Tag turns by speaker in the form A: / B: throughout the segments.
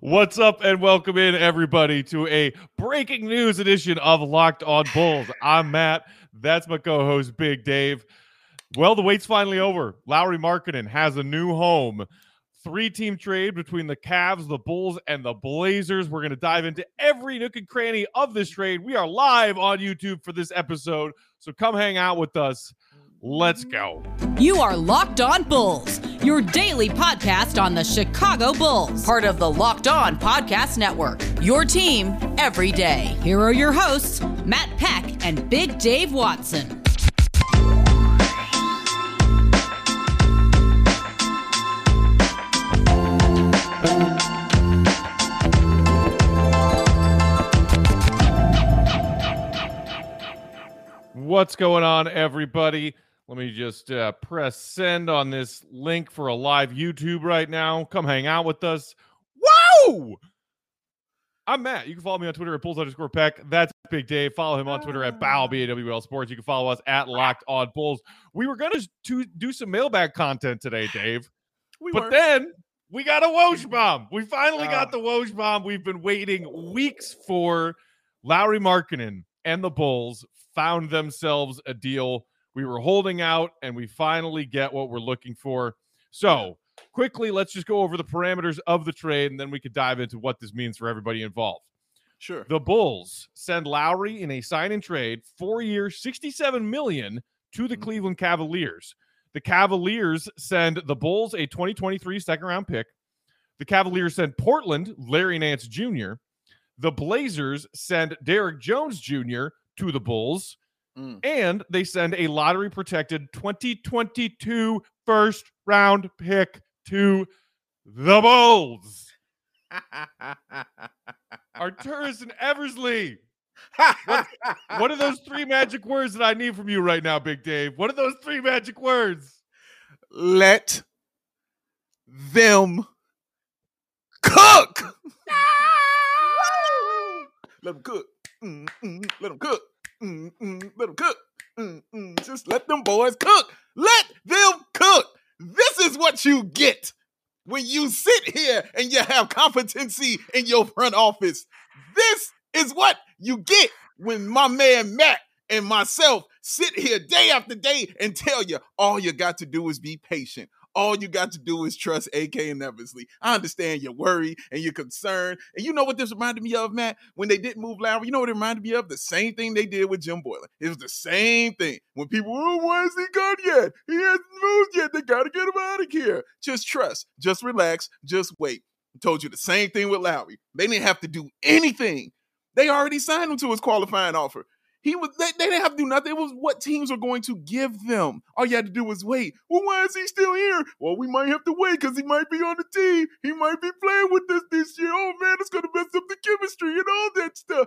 A: What's up, and welcome in everybody to a breaking news edition of Locked On Bulls. I'm Matt. That's my co-host, Big Dave. Well, the wait's finally over. Lauri Markkanen has a new home. Three-team trade between the Cavs, the Bulls, and the Blazers. We're going to dive into every nook and cranny of this trade. We are live on YouTube for this episode, so come hang out with us. Let's go.
B: You are Locked On Bulls, your daily podcast on the Chicago Bulls, part of the Locked On Podcast Network. Your team every day. Here are your hosts, Matt Peck and Big Dave Watson.
A: What's going on, everybody? Let me just uh, press send on this link for a live YouTube right now. Come hang out with us. Whoa! I'm Matt. You can follow me on Twitter at Bulls underscore Peck. That's Big Dave. Follow him on Twitter at Bow B-A-W-L Sports. You can follow us at Locked On Bulls. We were going to do some mailbag content today, Dave.
C: We
A: but
C: were.
A: then we got a Woj bomb. We finally
C: Ah.
A: got the Woj bomb. We've been waiting weeks for. Lauri Markkanen and the Bulls found themselves a deal. We were holding out, and we finally get what we're looking for. So, quickly, let's just go over the parameters of the trade, and then we could dive into what this means for everybody involved.
C: sure.
A: The Bulls send Lauri in a sign and trade, four years, 67 million to the
C: Mhm.
A: Cleveland Cavaliers. The Cavaliers send the Bulls a 2023 second round pick. The Cavaliers send Portland Larry Nance Jr. The Blazers send Derrick Jones Jr. to the Bulls.
C: Mm.
A: And they send a lottery protected 2022 first round pick to the Bulls. Arturas and Eversley. What- What are those three magic words that I need from you right now, Big Dave? What are those three magic words?
C: Let them cook. Let them cook. Mm, mm, let them cook. Mm, mm, let them cook. Mm, just let them boys cook. Let them cook. This is what you get when you sit here and you have competency in your front office. This is what you get when my man Matt and myself sit here day after day and tell you all you got to do is be patient. All you got to do is trust AK and Eversley. I understand your worry and your concern. And you know what this reminded me of, Matt? When they didn't move Lauri, you know what it reminded me of? The same thing they did with Jim Boylan. It was the same thing. When people, oh, why is he gone yet? He hasn't moved yet. They got to get him out of here. Just trust. Just relax. Just wait. I told you the same thing with Lauri. They didn't have to do anything. They already signed him to his qualifying offer. He was they, they didn't have to do nothing. It was what teams are going to give them. All you had to do was wait. Well, why is he still here? Well, we might have to wait because he might be on the team. He might be playing with us this year. Oh man, it's gonna mess up the chemistry and all that stuff.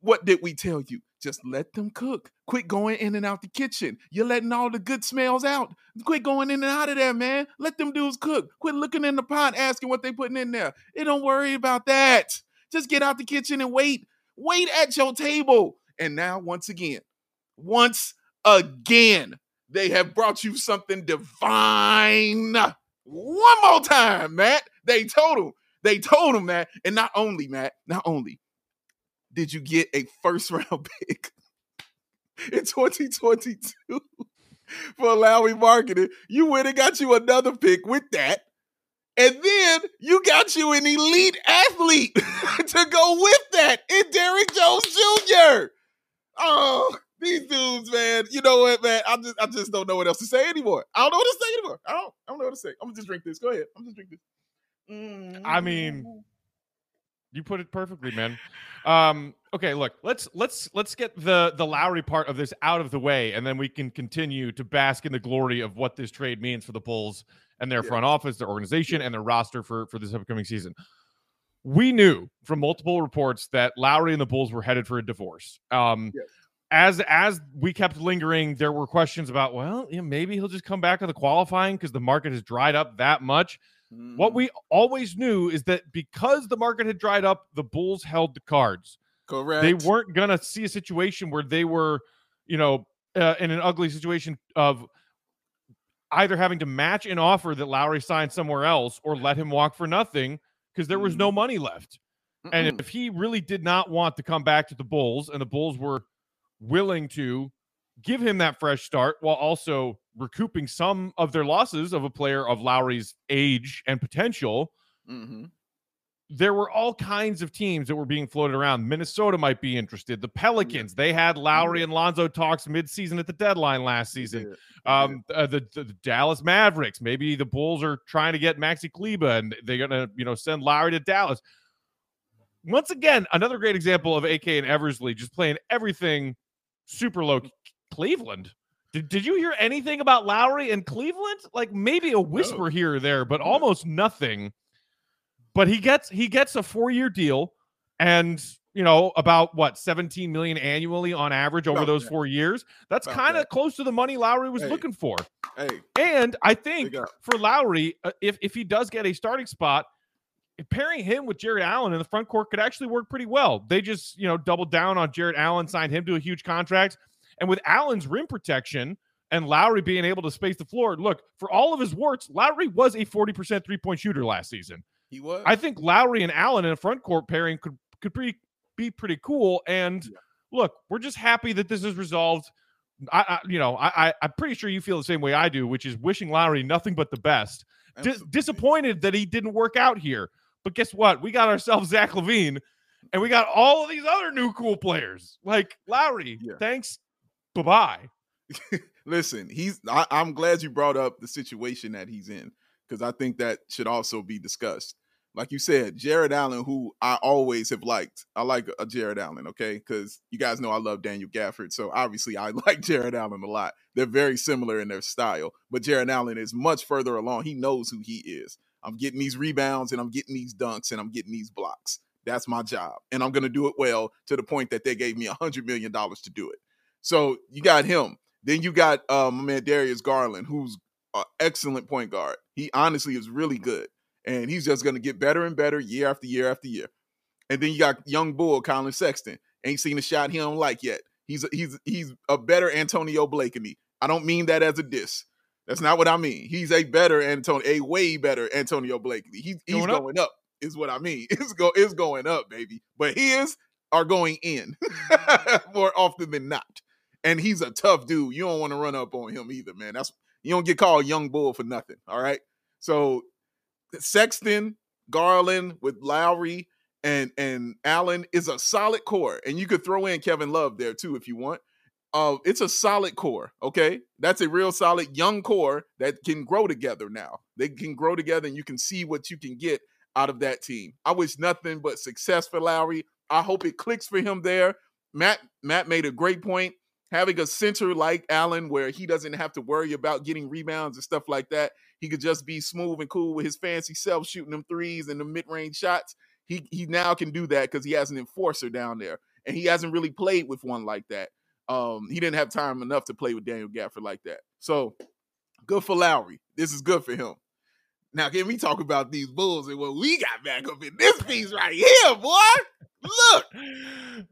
C: What did we tell you? Just let them cook. Quit going in and out the kitchen. You're letting all the good smells out. Quit going in and out of there, man. Let them dudes cook. Quit looking in the pot asking what they putting in there. They don't worry about that. Just get out the kitchen and wait. Wait at your table. And now, once again, once again, they have brought you something divine. One more time, Matt. They told him. They told him, Matt. And not only, Matt, not only did you get a first round pick in 2022 for Lauri Markkanen, you went and got you another pick with that. And then you got you an elite athlete to go with that in Derrick Jones Jr. Oh, these dudes, man. You know what, man? I just I just don't know what else to say anymore. I don't know what to say anymore. I don't, I don't know what to say. I'm gonna just drink this. Go ahead. I'm just drink this.
A: I mean, You put it perfectly, man. Um, okay, look, let's let's let's get the the Lauri part of this out of the way, and then we can continue to bask in the glory of what this trade means for the Bulls and their
C: Yeah.
A: front office, their organization, and their roster for for this upcoming season. We knew from multiple reports that Lauri and the Bulls were headed for a divorce. Um,
C: Yes.
A: As as we kept lingering, there were questions about, well, yeah, maybe he'll just come back to the qualifying because the market has dried up that much. What
C: Mhm.
A: we always knew is that because the market had dried up, the Bulls held the cards.
C: correct.
A: They weren't going to see a situation where they were, you know, uh, in an ugly situation of either having to match an offer that Lauri signed somewhere else or let him walk for nothing because there was no money left. And if he really did not want to come back to the Bulls and the Bulls were willing to give him that fresh start while also recouping some of their losses of a player of Lauri's age and potential,
C: Mm-hmm.
A: There were all kinds of teams that were being floated around. Minnesota might be interested. The Pelicans, they had Lauri and Lonzo talks midseason at the deadline last season. Um, uh, the, the Dallas Mavericks, maybe the Bulls are trying to get Maxi Kleber and they're gonna, you know, send Lauri to Dallas. Once again, another great example of AK and Eversley just playing everything super low. Cleveland. Did, did you hear anything about Lauri and Cleveland? Like maybe a whisper here or there, but almost nothing. But he gets he gets a four year deal, and you know about what 17 million annually on average over
C: About
A: those
C: that.
A: four years. That's kind of
C: that.
A: close to the money Lauri was
C: Hey.
A: looking for.
C: Hey,
A: And I think for Lauri, uh, if if he does get a starting spot, pairing him with Jarrett Allen in the front court could actually work pretty well. They just you know doubled down on Jarrett Allen, signed him to a huge contract, and with Allen's rim protection and Lauri being able to space the floor, look for all of his warts, Lauri was a forty percent three point shooter last season.
C: He was.
A: I think Lauri and Allen in a front court pairing could could pretty be pretty cool. And
C: Yeah.
A: look, we're just happy that this is resolved. I, I you know, I, I I'm pretty sure you feel the same way I do, which is wishing Lauri nothing but the best. Dis- disappointed that he didn't work out here, but guess what? We got ourselves Zach LaVine, and we got all of these other new cool players like Lauri.
C: Yeah.
A: Thanks. Bye bye.
C: Listen, he's. I, I'm glad you brought up the situation that he's in because I think that should also be discussed. Like you said, Jarrett Allen, who I always have liked. I like a Jarrett Allen, okay? Because you guys know I love Daniel Gafford, so obviously I like Jarrett Allen a lot. They're very similar in their style, but Jarrett Allen is much further along. He knows who he is. I'm getting these rebounds and I'm getting these dunks and I'm getting these blocks. That's my job, and I'm going to do it well to the point that they gave me a hundred million dollars to do it. So you got him. Then you got uh, my man Darius Garland, who's an excellent point guard. He honestly is really good, and he's just going to get better and better year after year after year. And then you got young bull Collin Sexton. Ain't seen a shot he don't like yet. He's he's he's a better Antonio Blakeney. I don't mean that as a diss. That's not what I mean. He's a better Antonio, a way better Antonio Blakeney. He, he's
A: Going up.
C: going up. Is what I mean. It's go it's going up, baby. But his are going in more often than not. And he's a tough dude. You don't want to run up on him either, man. That's you don't get called young bull for nothing. All right. So Sexton, Garland with Lauri and and Allen is a solid core, and you could throw in Kevin Love there too if you want. Uh, it's a solid core. Okay, that's a real solid young core that can grow together. Now they can grow together, and you can see what you can get out of that team. I wish nothing but success for Lowry. I hope it clicks for him there. Matt Matt made a great point. Having a center like Allen, where he doesn't have to worry about getting rebounds and stuff like that, he could just be smooth and cool with his fancy self, shooting them threes and the mid range shots. He he now can do that because he has an enforcer down there, and he hasn't really played with one like that. Um, he didn't have time enough to play with Daniel Gafford like that. So good for Lauri. This is good for him. Now, can we talk about these Bulls and what we got back up in this piece right here, boy? Look,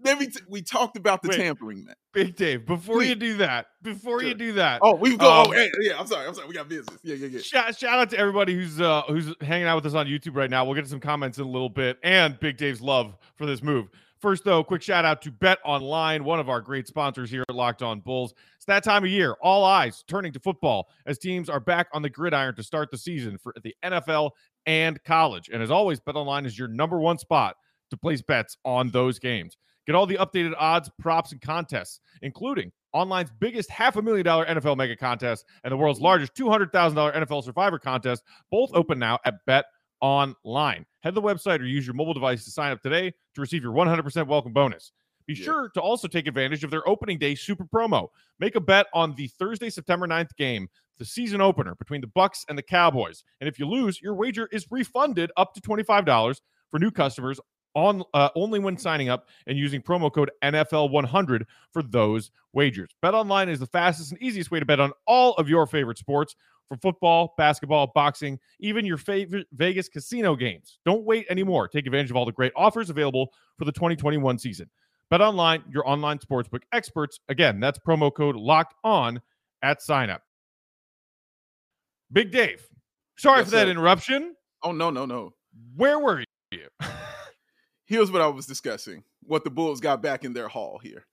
C: then we, t- we talked about the
A: Wait.
C: tampering, man.
A: Big Dave, before you do that, before you do that,
C: Oh, we go.
A: Um,
C: oh, hey, yeah. I'm sorry. I'm sorry. We got business. Yeah, yeah, yeah.
A: Shout, shout out to everybody who's uh who's hanging out with us on YouTube right now. We'll get to some comments in a little bit and Big Dave's love for this move. First, though, quick shout out to Bet Online, one of our great sponsors here at Locked On Bulls. It's that time of year. All eyes turning to football as teams are back on the gridiron to start the season for the NFL and college. And as always, BetOnline is your number one spot to place bets on those games. Get all the updated odds, props, and contests, including online's biggest half a million dollar NFL mega contest and the world's largest $200,000 NFL survivor contest, both open now at Bet Online. Head to the website or use your mobile device to sign up today to receive your 100% welcome bonus. Be
C: Yeah.
A: sure to also take advantage of their opening day super promo. Make a bet on the Thursday, September 9th game, the season opener between the Bucks and the Cowboys. And if you lose, your wager is refunded up to $25 for new customers on uh, only when signing up and using promo code NFL100 for those wagers. Bet online is the fastest and easiest way to bet on all of your favorite sports from football, basketball, boxing, even your favorite Vegas casino games. Don't wait anymore. Take advantage of all the great offers available for the 2021 season. Bet online, your online sportsbook experts. Again, that's promo code locked on at sign up. Big Dave, sorry
C: Yes,
A: for that
C: sir.
A: interruption.
C: Oh no, no, no.
A: Where were you?
C: Here's what I was discussing. What the Bulls got back in their haul here.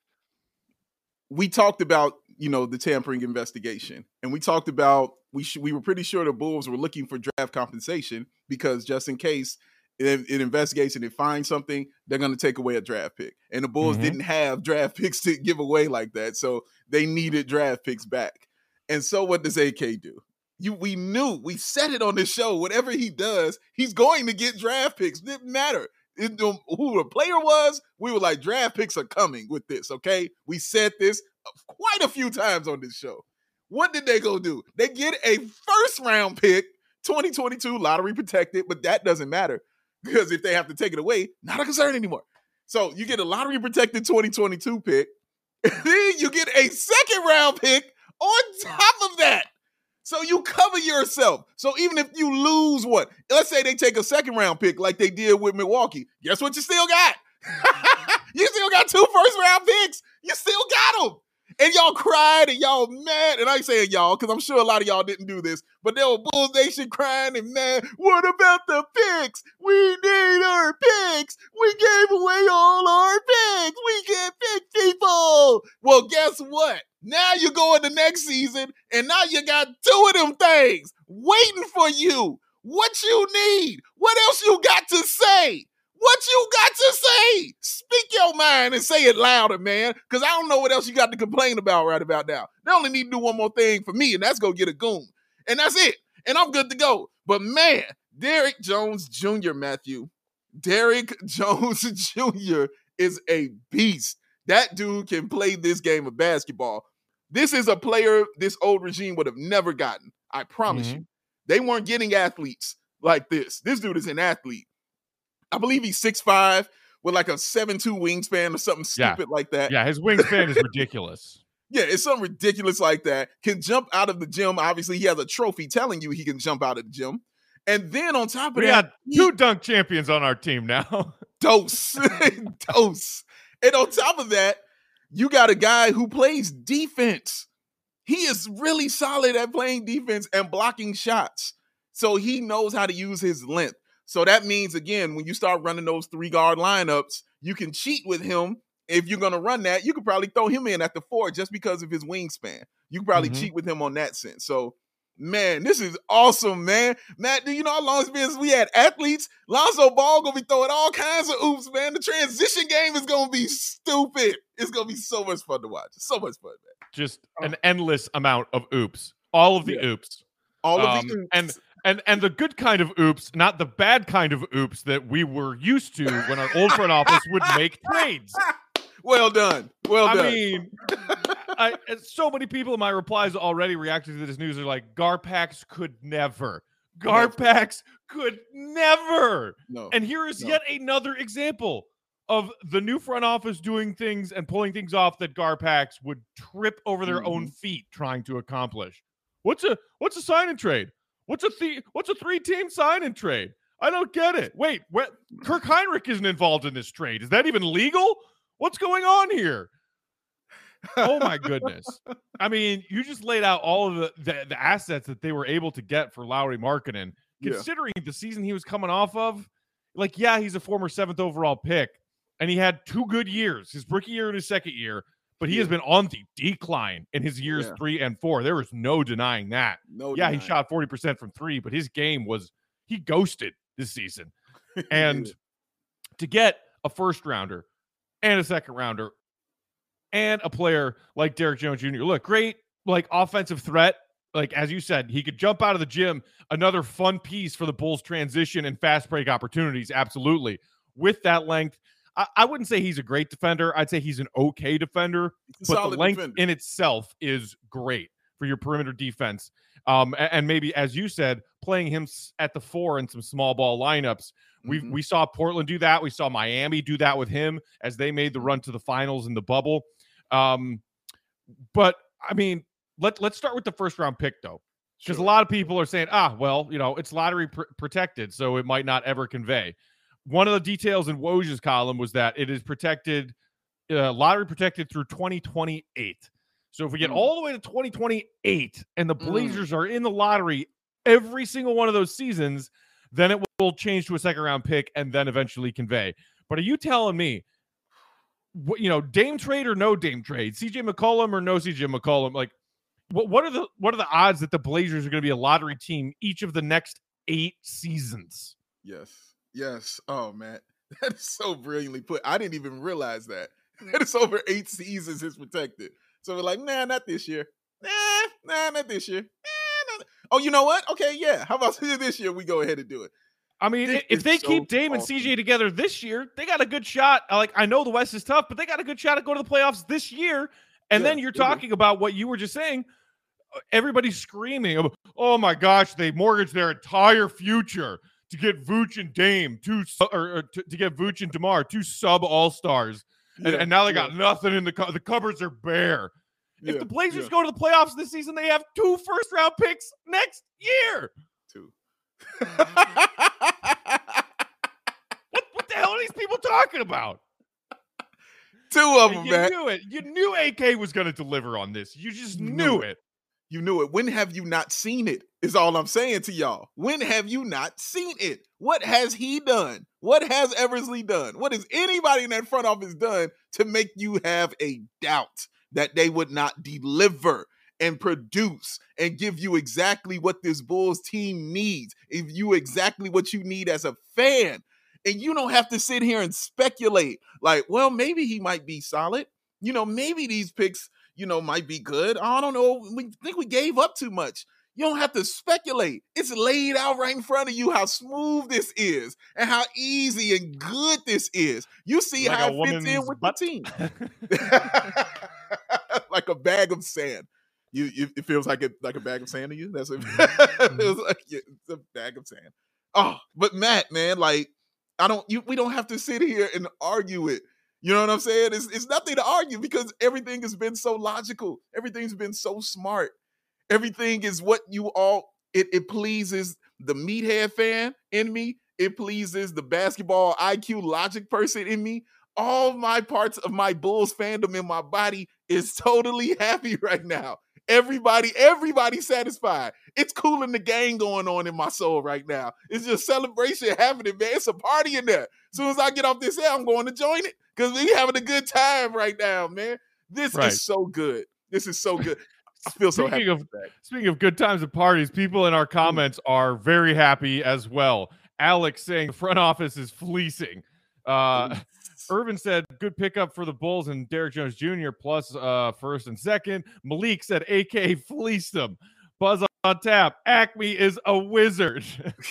C: We talked about, you know, the tampering investigation, and we talked about we sh- we were pretty sure the Bulls were looking for draft compensation because just in case it, it investigates and it finds something, they're going to take away a draft pick. And the Bulls
A: Mhm.
C: didn't have draft picks to give away like that, so they needed draft picks back. And so, what does AK do? You, we knew, we said it on this show. Whatever he does, he's going to get draft picks. Didn't matter it, who the player was. We were like, draft picks are coming with this. Okay, we said this quite a few times on this show. What did they go do? They get a first round pick, 2022 lottery protected, but that doesn't matter because if they have to take it away, not a concern anymore. So you get a lottery protected 2022 pick, then you get a second round pick on top of that. So you cover yourself. So even if you lose what, let's say they take a second round pick like they did with Milwaukee, guess what you still got? you still got two first round picks. You still got them. And y'all cried and y'all mad. And I ain't saying y'all, because I'm sure a lot of y'all didn't do this, but there were Bulls Nation crying and mad. What about the picks? We need our picks. We gave away all our picks. We can't pick people. Well, guess what? Now you go in the next season, and now you got two of them things waiting for you. What you need? What else you got to say? What you got to say? Speak your mind and say it louder, man. Because I don't know what else you got to complain about right about now. They only need to do one more thing for me, and that's go get a goon. And that's it. And I'm good to go. But man, Derrick Jones Jr., Matthew, Derrick Jones Jr. is a beast. That dude can play this game of basketball. This is a player this old regime would have never gotten. I promise
A: Mhm.
C: you. They weren't getting athletes like this. This dude is an athlete. I believe he's 6'5 with like a 7'2 wingspan or something
A: Yeah.
C: stupid like that.
A: Yeah, his wingspan is ridiculous.
C: Yeah, it's something ridiculous like that. Can jump out of the gym. Obviously, he has a trophy telling you he can jump out of the gym. And then on top of that,
A: We
C: that,
A: got two dunk champions on our team now.
C: dose, dose. And on top of that, you got a guy who plays defense. He is really solid at playing defense and blocking shots. So he knows how to use his length. So that means again, when you start running those three guard lineups, you can cheat with him. If you're gonna run that, you could probably throw him in at the four just because of his wingspan. You could probably
A: Mhm.
C: cheat with him on that sense. So Man, this is awesome, man. Matt, do you know how long it's been since we had athletes? Lonzo Ball gonna be throwing all kinds of oops, man. The transition game is gonna be stupid. It's gonna be so much fun to watch. So much fun, man.
A: Just an endless amount of oops. All of the
C: Yeah.
A: oops.
C: All of
A: Um,
C: the oops.
A: and and and the good kind of oops, not the bad kind of oops that we were used to when our old front office would make trades.
C: well done. Well
A: I
C: done.
A: mean, I, and so many people in my replies already reacting to this news They're like, Garpax could never. Garpax could never.
C: no.
A: And here is
C: No.
A: yet another example of the new front office doing things and pulling things off that Garpax would trip over their own
C: Mm-hmm.
A: feet trying to accomplish. What's a what's a sign and trade? What's a th- what's a three team sign and trade? I don't get it. Wait, what? Kirk Hinrich isn't involved in this trade. Is that even legal? What's going on here? Oh my goodness. I mean, you just laid out all of the, the, the assets that they were able to get for Lauri
C: Yeah.
A: considering the season he was coming off of, like, yeah, he's a former seventh overall pick, and he had two good years, his rookie year and his second year, but he has been on the decline in his years
C: Yeah.
A: three and four. There was no denying that.
C: no
A: yeah, he shot 40% from three, but his game was he ghosted this season. And to get a first rounder and a second rounder and a player like Derrick Jones Jr., look, great, like offensive threat. Like, as you said, he could jump out of the gym. Another fun piece for the Bulls transition and fast break opportunities. Absolutely. With that length, I, I wouldn't say he's a great defender. I'd say he's an okay defender, but the length
C: defender.
A: in itself is great for your perimeter defense. Um, a- and, maybe, as you said, playing him at the four in some small ball lineups. We
C: Mhm.
A: we saw Portland do that. We saw Miami do that with him as they made the run to the finals in the bubble. Um, but I mean, let let's start with the first round pick though, because a lot of people are saying, ah, well, you know, it's lottery pr- protected, so it might not ever convey. One of the details in Woj's column was that it is protected, uh, lottery protected through 2028. So if we get
C: Mm.
A: all the way to 2028 and the
C: Mm.
A: Blazers are in the lottery every single one of those seasons, then it will change to a second round pick and then eventually convey. But are you telling me, what you know, Dame trade or no Dame trade, CJ McCollum or no CJ McCollum? Like, what what are the what are the odds that the Blazers are going to be a lottery team each of the next eight seasons?
C: Yes, yes. Oh man, that is so brilliantly put. I didn't even realize that. That is over eight seasons is protected. So we're like, nah, not this year. Nah, nah, not this year. Nah, not... Oh, you know what? Okay, yeah. How about this year? We go ahead and do it.
A: I mean, this if they so keep Dame awesome. and CJ together this year, they got a good shot. Like I know the West is tough, but they got a good shot to go to the playoffs this year. And yeah, then you're talking about what you were just saying. Everybody's screaming, "Oh my gosh, they mortgaged their entire future to get Vooch and Dame, two or, or to, to, get Vooch and Demar, two sub All Stars." and, and now they got nothing in the cu- the cupboards are bare. If the Blazers go to the playoffs this season, they have two first round picks next year.
C: Two.
A: what what the hell are these people talking about?
C: Two of them,
A: you
C: man.
A: knew it. You knew AK was going to deliver on this. You just you knew, it. it.
C: You knew it. When have you not seen it? Is all I'm saying to y'all. When have you not seen it? What has he done? What has Eversley done? What has anybody in that front office done to make you have a doubt that they would not deliver and produce and give you exactly what this Bulls team needs? If you exactly what you need as a fan. And you don't have to sit here and speculate like, well, maybe he might be solid. You know, maybe these picks you know, might be good. I don't know. We think we gave up too much. You don't have to speculate. It's laid out right in front of you how smooth this is and how easy and good this is. You see like how it fits in with butt. the team. like a bag of sand. You, you, it feels like a like a bag of sand to you. That's what it mm-hmm. feels like. Yeah, it's a bag of sand. Oh, but Matt, man, like I don't. You, we don't have to sit here and argue it. You know what I'm saying? It's, it's nothing to argue because everything has been so logical. Everything's been so smart. Everything is what you all, it, it pleases the meathead fan in me. It pleases the basketball IQ logic person in me. All my parts of my Bulls fandom in my body is totally happy right now. Everybody, everybody satisfied. It's cool in the gang going on in my soul right now. It's just celebration happening, man. It's a party in there. As soon as I get off this air, I'm going to join it because we having a good time right now, man. This right. is so good. This is so good. I feel so speaking
A: happy. Of, speaking of good times and parties, people in our mm. comments are very happy as well. Alex saying the front office is fleecing. Uh, Irvin said good pickup for the Bulls and Derrick Jones Jr. plus uh, first and second. Malik said AK fleeced them. Buzz on tap. Acme is a wizard.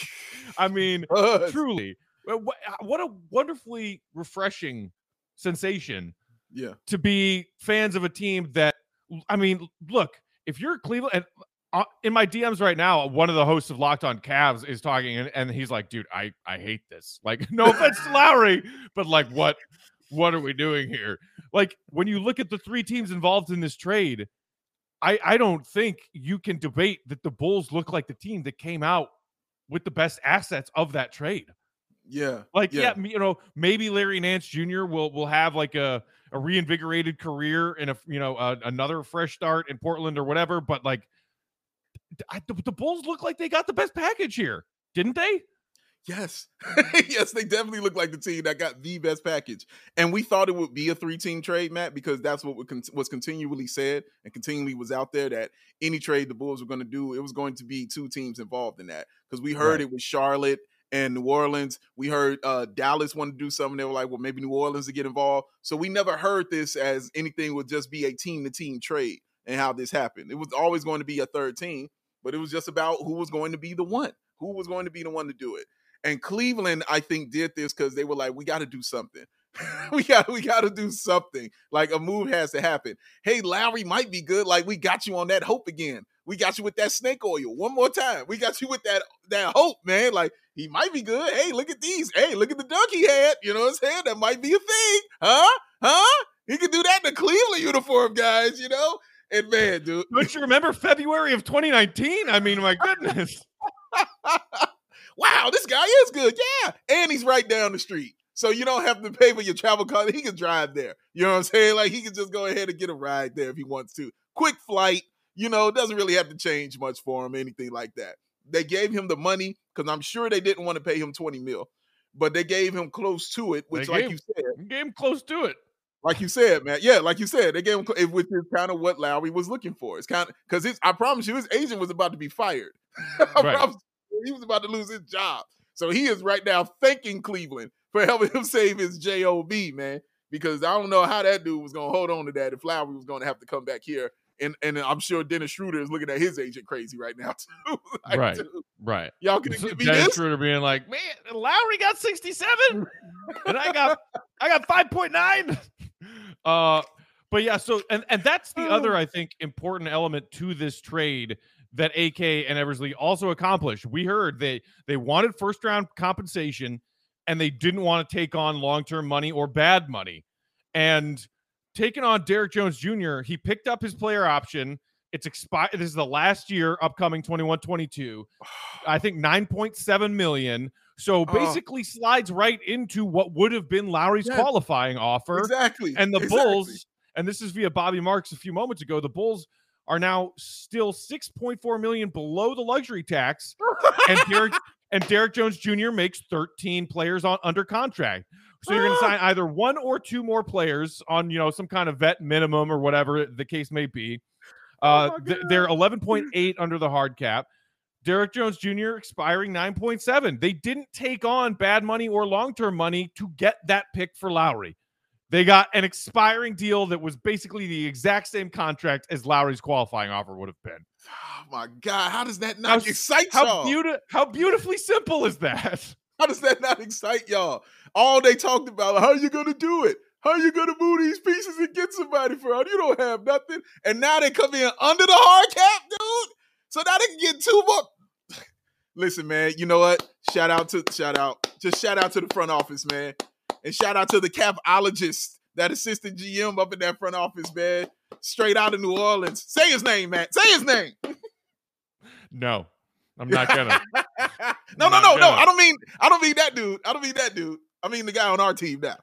A: I mean, truly, what, what a wonderfully refreshing sensation.
C: Yeah.
A: To be fans of a team that, I mean, look, if you're Cleveland, and uh, in my DMs right now, one of the hosts of Locked On Cavs is talking, and, and he's like, "Dude, I I hate this. Like, no offense to Lauri, but like, what what are we doing here? Like, when you look at the three teams involved in this trade, I I don't think you can debate that the Bulls look like the team that came out with the best assets of that trade.
C: Yeah.
A: Like, yeah. yeah, you know, maybe Larry Nance Jr. will will have like a a reinvigorated career and a you know a, another fresh start in Portland or whatever. But like, I, the, the Bulls look like they got the best package here, didn't they?
C: Yes. yes, they definitely look like the team that got the best package. And we thought it would be a three team trade, Matt, because that's what was continually said and continually was out there that any trade the Bulls were going to do, it was going to be two teams involved in that. Because we heard right. it was Charlotte and New Orleans. We heard uh, Dallas wanted to do something. They were like, well, maybe New Orleans to get involved. So we never heard this as anything would just be a team to team trade and how this happened. It was always going to be a third team, but it was just about who was going to be the one, who was going to be the one to do it. And Cleveland, I think, did this because they were like, we got to do something. we got we got to do something. Like a move has to happen. Hey, Lauri might be good. Like we got you on that hope again. We got you with that snake oil one more time. We got you with that that hope, man. Like he might be good. Hey, look at these. Hey, look at the dunk he had. You know what I'm saying? That might be a thing, huh? Huh? He could do that in the Cleveland uniform, guys. You know. And man, dude,
A: don't you remember February of 2019? I mean, my goodness.
C: wow, this guy is good. Yeah, and he's right down the street. So you don't have to pay for your travel car. He can drive there. You know what I'm saying? Like he can just go ahead and get a ride there if he wants to. Quick flight, you know, it doesn't really have to change much for him, anything like that. they gave him the money because I'm sure they didn't want to pay him 20 mil, but they gave him close to it, which,
A: They
C: like
A: gave-
C: you said,
A: Game close to it.
C: like you said, man, yeah, like you said, they gave him, which is kind of what Lauri was looking for. It's kind of because it's I promise you, his agent was about to be fired.
A: Right.
C: he was about to lose his job. So he is right now thanking Cleveland for helping him save his job, man. Because I don't know how that dude was going to hold on to that if Lauri was going to have to come back here. And and I'm sure Dennis Schroeder is looking at his agent crazy right now too. Like,
A: Right.
C: dude,
A: Right.
C: Y'all can
A: So
C: give me
A: Dennis
C: this.
A: Schroeder being like, man, Lauri got 67 and I got I got 5.9. Uh but yeah, so and and that's the other I think important element to this trade that AK and Eversley also accomplished. We heard they they wanted first round compensation and they didn't want to take on long-term money or bad money. And taking on Derrick Jones Jr., he picked up his player option. It's expired. This is the last year, upcoming 21 22. I think 9.7 million. So
C: Oh.
A: basically slides right into what would have been Lauri's
C: Yeah.
A: qualifying offer.
C: Exactly.
A: And the
C: exactly.
A: Bulls, and this is via Bobby Marks a few moments ago, the Bulls are now still 6.4 million below the luxury tax. And Derrick and Derrick Jones Jr. makes 13 players on under contract. So you're going to sign either one or two more players on, you know, some kind of vet minimum or whatever the case may be. Uh,
C: my
A: th- they're 11.8 under the hard cap. Derrick Jones Jr. expiring 9.7. They didn't take on bad money or long term money to get that pick for Lauri. They got an expiring deal that was basically the exact same contract as Lauri's qualifying offer would have been.
C: Oh my God, how does that
A: How
C: not
A: s-
C: excite
A: How beautiful! How beautifully simple is that?
C: How does that not excite y'all? All they talked about, how you gonna do it? How you gonna move these pieces and get somebody for it? You don't have nothing. And now they come in under the hard cap, dude. So now they can get two more. Listen, man, you know what? Shout out to shout out. Just shout out to the front office, man. And shout out to the capologist, that assistant GM up in that front office, man. Straight out of New Orleans. Say his name, man. Say his name.
A: No, I'm not gonna.
C: no, no, no, no.
A: gonna.
C: I don't mean I don't mean that dude. I don't mean that dude. I mean the guy on our team now.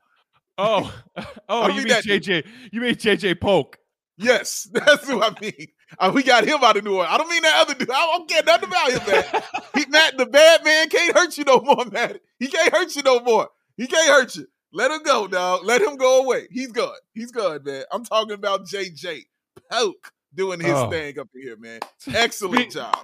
A: Oh, oh, you
C: mean
A: mean
C: that dude.
A: JJ? You mean JJ Polk?
C: Yes, that's who I mean. Uh, we got him out of New Orleans. I don't mean that other dude. I don't care nothing about him, man. He, Matt, the bad man can't hurt you no more, man. He can't hurt you no more. He can't hurt you. Let him go, dog. Let him go away. He's good. He's good, man. I'm talking about JJ Polk doing his
A: Oh.
C: thing up here, man. Excellent job.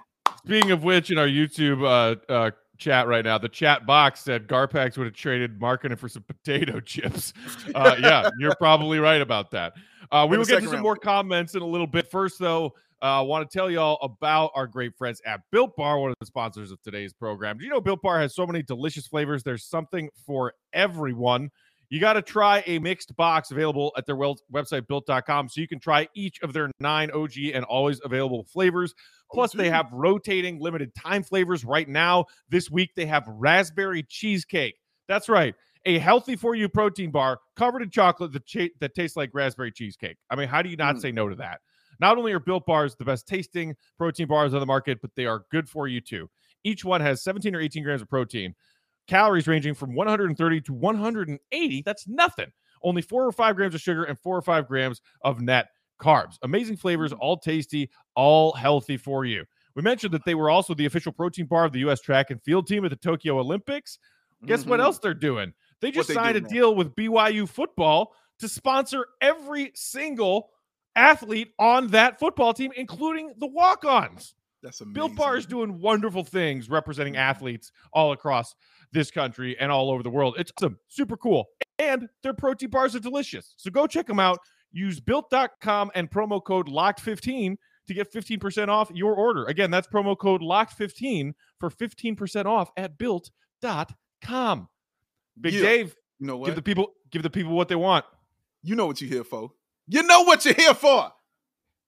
A: Speaking of which, in our YouTube uh, uh, chat right now, the chat box said Garpax would have traded Markkanen for some potato chips. Uh, yeah, you're probably right about that. Uh, we will get to some
C: round
A: more comments in a little bit. First, though, I uh, want to tell y'all about our great friends at Built Bar, one of the sponsors of today's program. Do you know Built Bar has so many delicious flavors? There's something for everyone. You got to try a mixed box available at their website, built.com, so you can try each of their nine OG and always available flavors. Plus, they have rotating limited time flavors right now. This week, they have raspberry cheesecake. That's right. A healthy for you protein bar covered in chocolate that, cha- that tastes like raspberry cheesecake. I mean, how do you not
C: Mm.
A: say no to that? Not only are built bars the best tasting protein bars on the market, but they are good for you too. Each one has 17 or 18 grams of protein, calories ranging from 130 to 180. That's nothing. Only four or five grams of sugar and four or five grams of net carbs. Amazing flavors, all tasty, all healthy for you. We mentioned that they were also the official protein bar of the U.S. track and field team at the Tokyo Olympics. Guess what
C: Mhm.
A: else they're doing? They just signed a
C: now?
A: deal with BYU football to sponsor every single athlete on that football team, including the walk-ons.
C: That's amazing.
A: Built Bar is doing wonderful things representing athletes all across this country and all over the world. It's awesome, super cool. And their protein bars are delicious. So go check them out. Use built.com and promo code LOCKED15 to get 15% off your order. Again, that's promo code LOCKED15 for 15% off at built.com. Big
C: Yeah.
A: Dave,
C: You know what?
A: give the people give the people what they want.
C: You know what you're here for. You know what you're here for.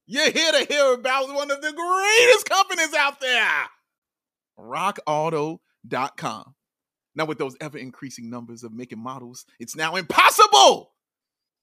C: You're here to hear about one of the greatest companies out there, rockauto.com. Now, with those ever increasing numbers of making models, it's now impossible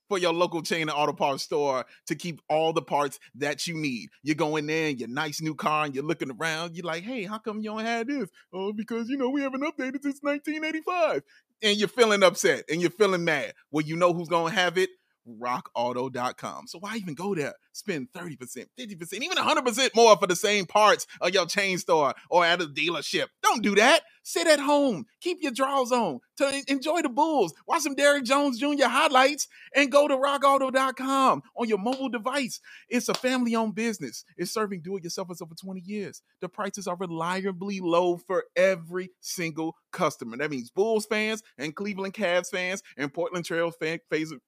C: for your local chain of auto parts store to keep all the parts that you need. You're going there in your nice new car and you're looking around. You're like, hey, how come you don't have this? Oh, because, you know, we haven't updated since 1985. And you're feeling upset and you're feeling mad. Well, you know who's going to have it? rockauto.com. So why even go there? Spend 30%, 50%, even 100% more for the same parts of your chain store or at a dealership. Don't do that. Sit at home, keep your drawers on, to enjoy the Bulls, watch some Derrick Jones Jr. highlights, and go to rockauto.com on your mobile device. It's a family owned business. It's serving do it yourselfers over 20 years. The prices are reliably low for every single customer. That means Bulls fans and Cleveland Cavs fans and Portland Trail fan,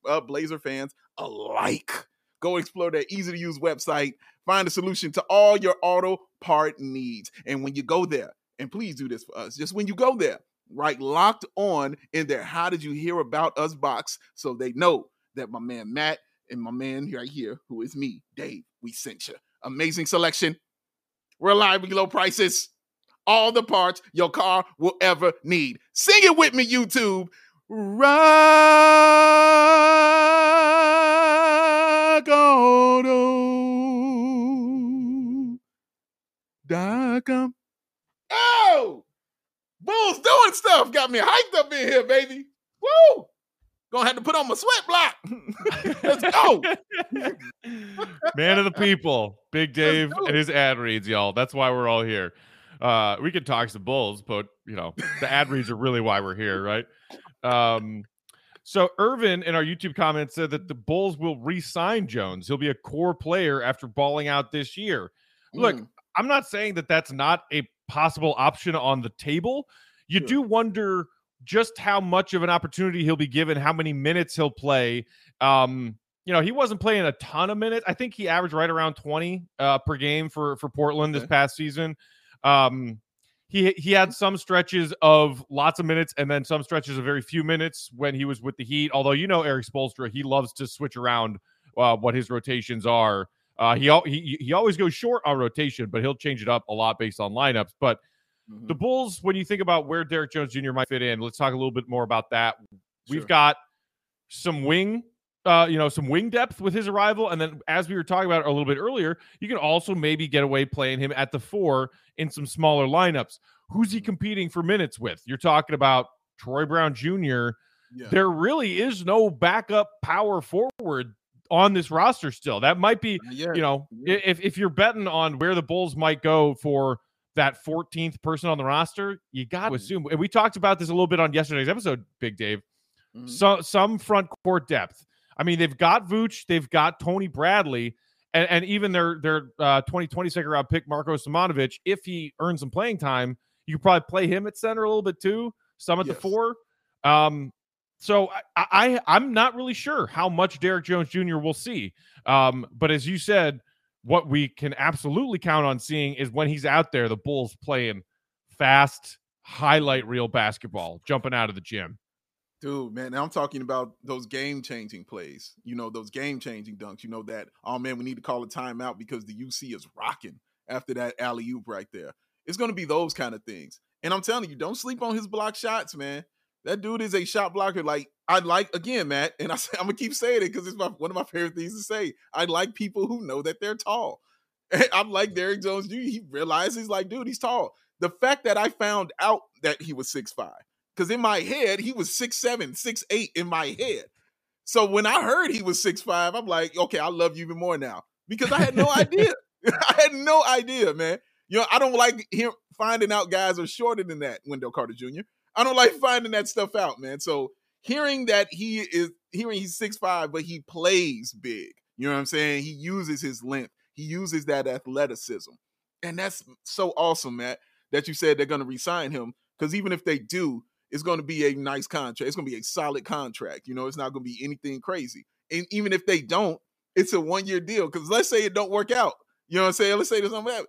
C: uh, Blazer fans alike. Go explore their easy to use website, find a solution to all your auto part needs. And when you go there, and please do this for us, just when you go there, write locked on in there. How did you hear about us box? So they know that my man Matt and my man right here, who is me, Dave, we sent you. Amazing selection, reliably low prices, all the parts your car will ever need. Sing it with me, YouTube. Rock Auto.com. Oh! Bulls doing stuff. Got me hyped up in here, baby. Woo! Gonna have to put on my sweat block. Let's go.
A: Man of the people, Big Dave and his ad reads, y'all. That's why we're all here. Uh, we could talk some Bulls, but you know, the ad reads are really why we're here, right? Um, so Irvin in our YouTube comments said that the Bulls will re-sign Jones. He'll be a core player after balling out this year. Look, mm. I'm not saying that that's not a possible option on the table. You sure. do wonder just how much of an opportunity he'll be given, how many minutes he'll play. Um, you know, he wasn't playing a ton of minutes. I think he averaged right around 20 uh, per game for for Portland okay. this past season. Um, he he had some stretches of lots of minutes and then some stretches of very few minutes when he was with the Heat. Although you know Erik Spoelstra, he loves to switch around uh, what his rotations are. Uh, he, he he always goes short on rotation, but he'll change it up a lot based on lineups. But mm-hmm. the Bulls, when you think about where Derrick Jones Jr. might fit in, let's talk a little bit more about that. Sure. We've got some wing uh, you know, some wing depth with his arrival. And then, as we were talking about a little bit earlier, you can also maybe get away playing him at the four in some smaller lineups. Who's he competing for minutes with? You're talking about Troy Brown Jr. Yeah. There really is no backup power forward on this roster still. That might be, yeah. you know, yeah. if, if you're betting on where the Bulls might go for that 14th person on the roster, you got to mm-hmm. assume. And we talked about this a little bit on yesterday's episode, Big Dave. Mm-hmm. So some front court depth. I mean, they've got Vooch, they've got Tony Bradley, and, and even their their uh, 2020 second round pick Marko Simonovic. If he earns some playing time, you could probably play him at center a little bit too. Some at yes. the four. Um, so I, I am not really sure how much Derrick Jones Jr. will see. Um, but as you said, what we can absolutely count on seeing is when he's out there, the Bulls playing fast highlight reel basketball, jumping out of the gym.
C: Dude, man, I'm talking about those game changing plays. You know, those game changing dunks. You know that, oh man, we need to call a timeout because the UC is rocking after that alley oop right there. It's going to be those kind of things. And I'm telling you, don't sleep on his block shots, man. That dude is a shot blocker. Like I like again, Matt, and I, am gonna keep saying it because it's my, one of my favorite things to say. I like people who know that they're tall. I'm like Derrick Jones Jr. He realizes, like, dude, he's tall. The fact that I found out that he was six five because in my head, he was six seven, six eight in my head. So when I heard he was six five, I'm like, okay, I love you even more now. Because I had no idea. I had no idea, man. You know, I don't like him finding out guys are shorter than that, Wendell Carter Jr. I don't like finding that stuff out, man. So hearing that he is hearing he's six five, but he plays big. You know what I'm saying? He uses his length. He uses that athleticism. And that's so awesome, Matt, that you said they're gonna resign him. Because even if they do, it's going to be a nice contract. It's going to be a solid contract. You know, it's not going to be anything crazy. And even if they don't, it's a one year deal. Because let's say it don't work out. You know what I'm saying? Let's say there's something happen.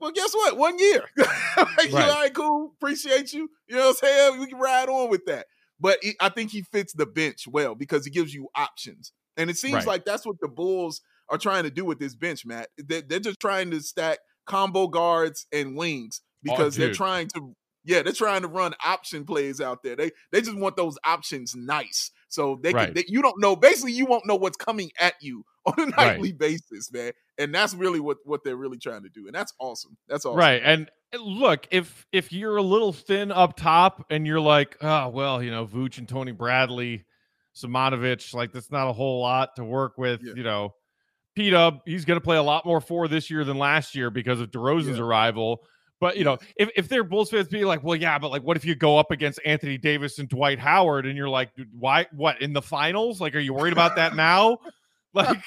C: Well, guess what? One year. like, right. all right, cool. Appreciate you. You know what I'm saying? We can ride on with that. But it, I think he fits the bench well because he gives you options. And it seems right. like that's what the Bulls are trying to do with this bench, Matt. They're, they're just trying to stack combo guards and wings oh, because oh, they're trying to yeah, they're trying to run option plays out there. They they just want those options nice. So they right. can they, you don't know basically you won't know what's coming at you on a nightly right. basis, man. And that's really what what they're really trying to do. And that's awesome. That's awesome.
A: Right. And eh, look, if if you're a little thin up top and you're like, oh well, you know, Vooch and Tony Bradley, Simonovic, like that's not a whole lot to work with, yeah. you know. P Dub, he's going to play a lot more four this year than last year because of DeRozan's
C: Yeah.
A: arrival. But you know, if if they're Bulls fans be like, well, yeah, but like, what if you go up against Anthony Davis and Dwight Howard, and you're like, why? What in the finals? Like, are you worried about that now? Like,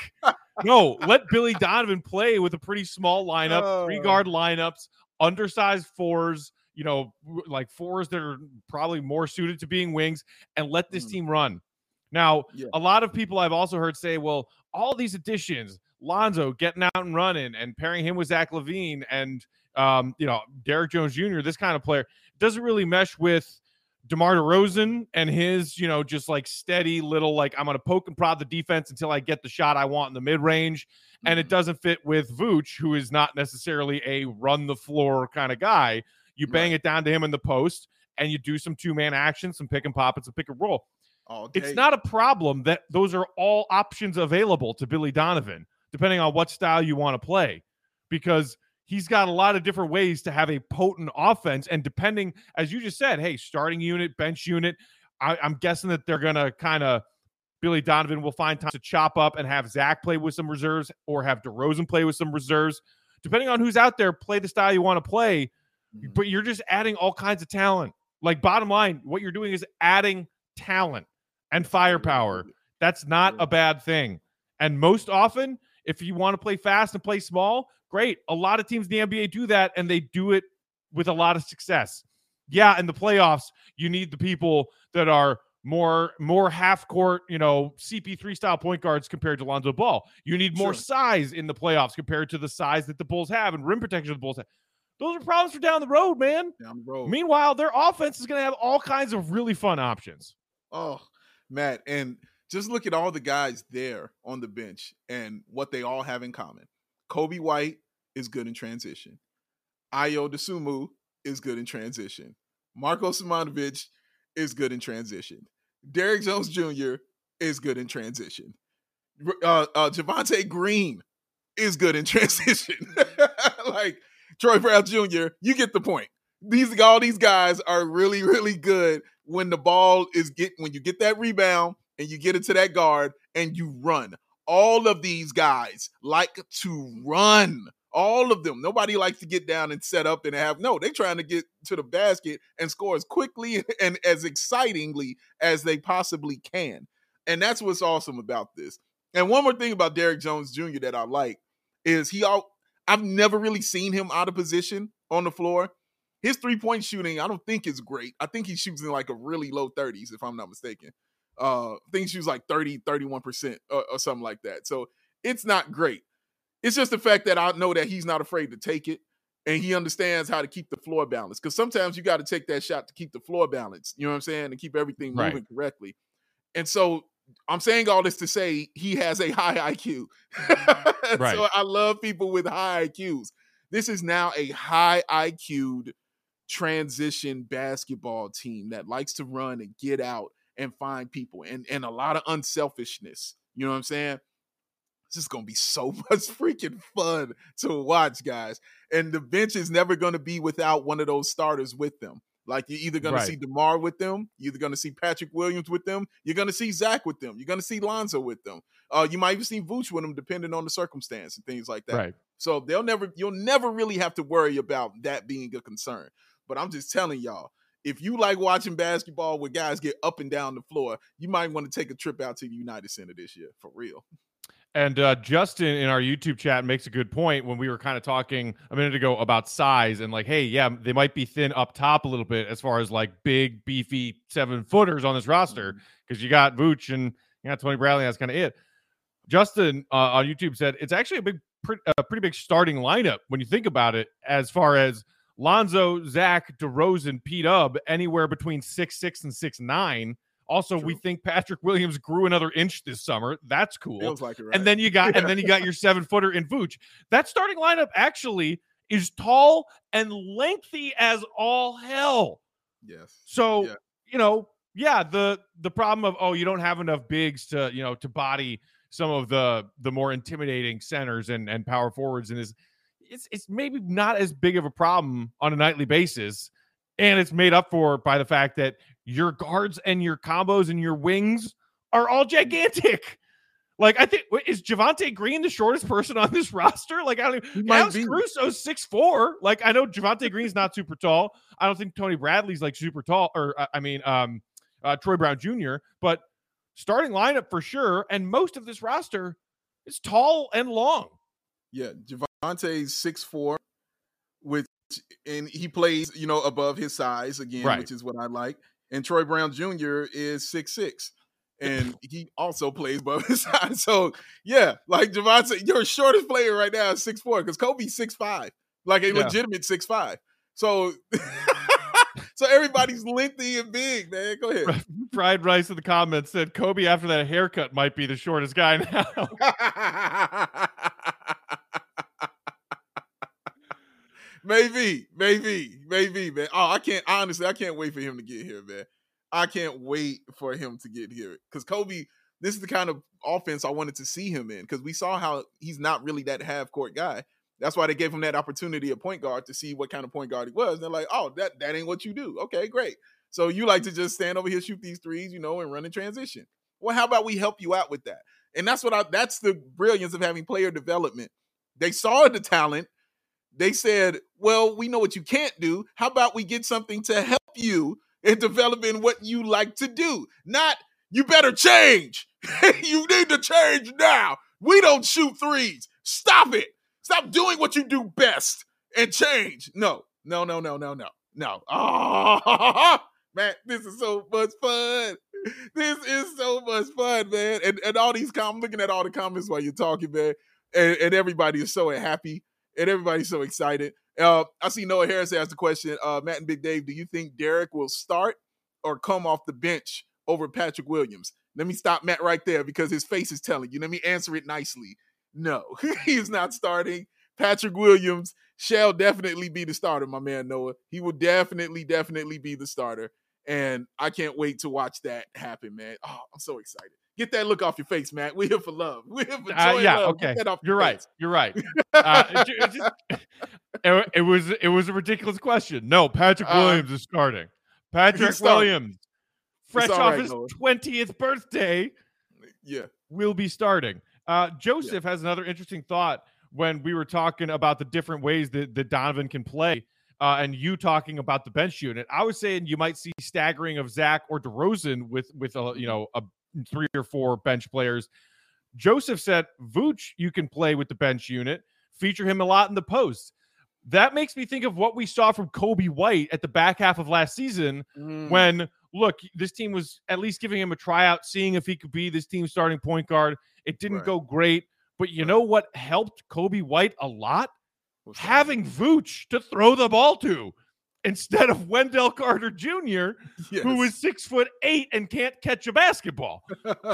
A: no, let Billy Donovan play with a pretty small lineup, three guard lineups, undersized fours. You know, like fours that are probably more suited to being wings, and let this
C: Mm.
A: team run. Now,
C: Yeah.
A: a lot of people I've also heard say, well, all these additions, Lonzo getting out and running and pairing him with Zach LaVine and um, you know, Derrick Jones Jr., this kind of player doesn't really mesh with DeMar DeRozan and his, you know, just like steady little, like, I'm going to poke and prod the defense until I get the shot I want in the mid range. And it
C: Mhm.
A: doesn't fit with Vooch, who is not necessarily a run the floor kind of guy. You bang
C: Right.
A: it down to him in the post and you do some two man action, some pick and pop, and some pick and roll it's not a problem that those are all options available to Billy Donovan, depending on what style you want to play, because he's got a lot of different ways to have a potent offense. And depending, as you just said, hey, starting unit, bench unit, I, I'm guessing that they're going to kind of. Billy Donovan will find time to chop up and have Zach play with some reserves or have DeRozan play with some reserves. Depending on who's out there, play the style you want to play
C: Mhm.
A: but you're just adding all kinds of talent. Like bottom line, what you're doing is adding talent and firepower. That's not a bad thing. And most often, if you want to play fast and play small, great. A lot of teams in the NBA do that and they do it with a lot of success. Yeah, in the playoffs, you need the people that are more more half court, you know, CP3 style point guards compared to Lonzo Ball. You need more
C: Sure.
A: size in the playoffs compared to the size that the Bulls have and rim protection the Bulls have. Those are problems for down the road, man.
C: down the road.
A: Meanwhile, their offense is going to have all kinds of really fun options.
C: Oh, Matt, and just look at all the guys there on the bench and what they all have in common. Coby White is good in transition. Ayo Dosunmu is good in transition. Marko Simonovic is good in transition. Derrick Jones Jr. is good in transition. Uh, uh, Javonte Green is good in transition. like Troy Brown Jr., you get the point. These all these guys are really, really good when the ball is get when you get that rebound and you get into that guard and you run. All of these guys like to run. All of them. Nobody likes to get down and set up and have no. They're trying to get to the basket and score as quickly and as excitingly as they possibly can. And that's what's awesome about this. And one more thing about Derrick Jones Jr. that I like is he all I've never really seen him out of position on the floor. His three point shooting, I don't think is great. I think he shoots in like a really low 30s, if I'm not mistaken. Uh, I think he shoots like 30, 31% or, or something like that. So it's not great. It's just the fact that I know that he's not afraid to take it and he understands how to keep the floor balanced. Because sometimes you got to take that shot to keep the floor balanced. You know what I'm saying? And keep everything
A: Right.
C: moving correctly. And so I'm saying all this to say he has a high IQ.
A: Right.
C: So I love people with high IQs. This is now a high IQ'd transition basketball team that likes to run and get out and find people and, and a lot of unselfishness. You know what I'm saying? This is gonna be so much freaking fun to watch, guys. And the bench is never gonna be without one of those starters with them. Like you're either gonna
A: Right.
C: see DeMar with them, you're either gonna see Patrick Williams with them, you're gonna see Zach with them, you're gonna see Lonzo with them. Uh, you might even see Vooch with them, depending on the circumstance and things like that.
A: Right.
C: So they'll never, you'll never really have to worry about that being a concern. But I'm just telling y'all, if you like watching basketball where guys get up and down the floor, you might want to take a trip out to the United Center this year for real.
A: And uh, Justin in our YouTube chat makes a good point when we were kind of talking a minute ago about size and like, hey, yeah, they might be thin up top a little bit as far as like big, beefy seven footers on this roster because you got Vooch and you got Tony Bradley. That's kind of it. Justin uh, on YouTube said it's actually a big, pre- a pretty big starting lineup when you think about it, as far as Lonzo, Zach, DeRozan, Pete Up, anywhere between six six and six nine. Also, we think Patrick Williams grew another inch this summer. That's cool.
C: Like right?
A: And then you got and then you got your seven footer in Vooch. That starting lineup actually is tall and lengthy as all hell.
C: yes,
A: So
C: Yeah.
A: you know, yeah, the the problem of oh, you don't have enough bigs to you know to body some of the the more intimidating centers and and power forwards and is it's it's maybe not as big of a problem on a nightly basis, and it's made up for by the fact that your guards and your combos and your wings are all gigantic. Like I think is Javonte Green the shortest person on this roster? Like I don't even Alex Caruso's six four. Like I know Javonte Green's not super tall. I don't think Tony Bradley's like super tall, or uh, I mean um uh, Troy Brown Jr. But starting lineup for sure, and most of this roster is tall and long.
C: Yeah, Javonte's six four, which and he plays you know above his size again, right. which is what I like. And Troy Brown Jr. is six six and he also plays above his size. So yeah, like Javonte, your shortest player right now is six four because Coby's six five, like a yeah. legitimate six five. So so everybody's lengthy and big, man. Go ahead.
A: Fried Rice in the comments said Coby after that haircut might be the shortest guy now.
C: Maybe, maybe, maybe, man. Oh, I can't honestly, I can't wait for him to get here, man. I can't wait for him to get here because Coby. This is the kind of offense I wanted to see him in because we saw how he's not really that half court guy. That's why they gave him that opportunity at point guard to see what kind of point guard he was. And they're like, oh, that that ain't what you do. Okay, great. So you like to just stand over here, shoot these threes, you know, and run in transition. Well, how about we help you out with that? And that's what I that's the brilliance of having player development. They saw the talent. They said, well, we know what you can't do. How about we get something to help you in developing what you like to do. Not you better change. you need to change now. We don't shoot threes. Stop it. Stop doing what you do best and change. No, no, no, no, no, no, no. Oh, man, this is so much fun. This is so much fun, man. And and all these comments, looking at all the comments while you're talking, man, and, and everybody is so happy and everybody's so excited. Uh, I see Noah Harris asked the question, uh, Matt and Big Dave, do you think Derrick will start or come off the bench over Patrick Williams? Let me stop Matt right there because his face is telling you. Let me answer it nicely. No, he's not starting. Patrick Williams shall definitely be the starter, my man Noah. He will definitely, definitely be the starter. And I can't wait to watch that happen, man. Oh, I'm so excited. Get that look off your face, man. We're here for love. We're here for uh, joy. Uh,
A: yeah, okay. You're right. You're right. Uh, it, just, it, it, was it was a ridiculous question. No, Patrick uh, Williams is starting. Patrick Williams, fresh off right, his twentieth birthday,
C: yeah,
A: will be starting. Uh, Joseph yeah. has another interesting thought when we were talking about the different ways that, that Donovan can play. Uh, and you talking about the bench unit, I was saying you might see staggering of Zach or DeRozan with with a you know a three or four bench players. Joseph said Vooch you can play with the bench unit, feature him a lot in the post. That makes me think of what we saw from Coby White at the back half of last season mm. when look, this team was at least giving him a tryout, seeing if he could be this team's starting point guard. It didn't right. go great, but you right. know what helped Coby White a lot? Having Vooch to throw the ball to instead of Wendell Carter Jr., yes. who is six foot eight and can't catch a basketball.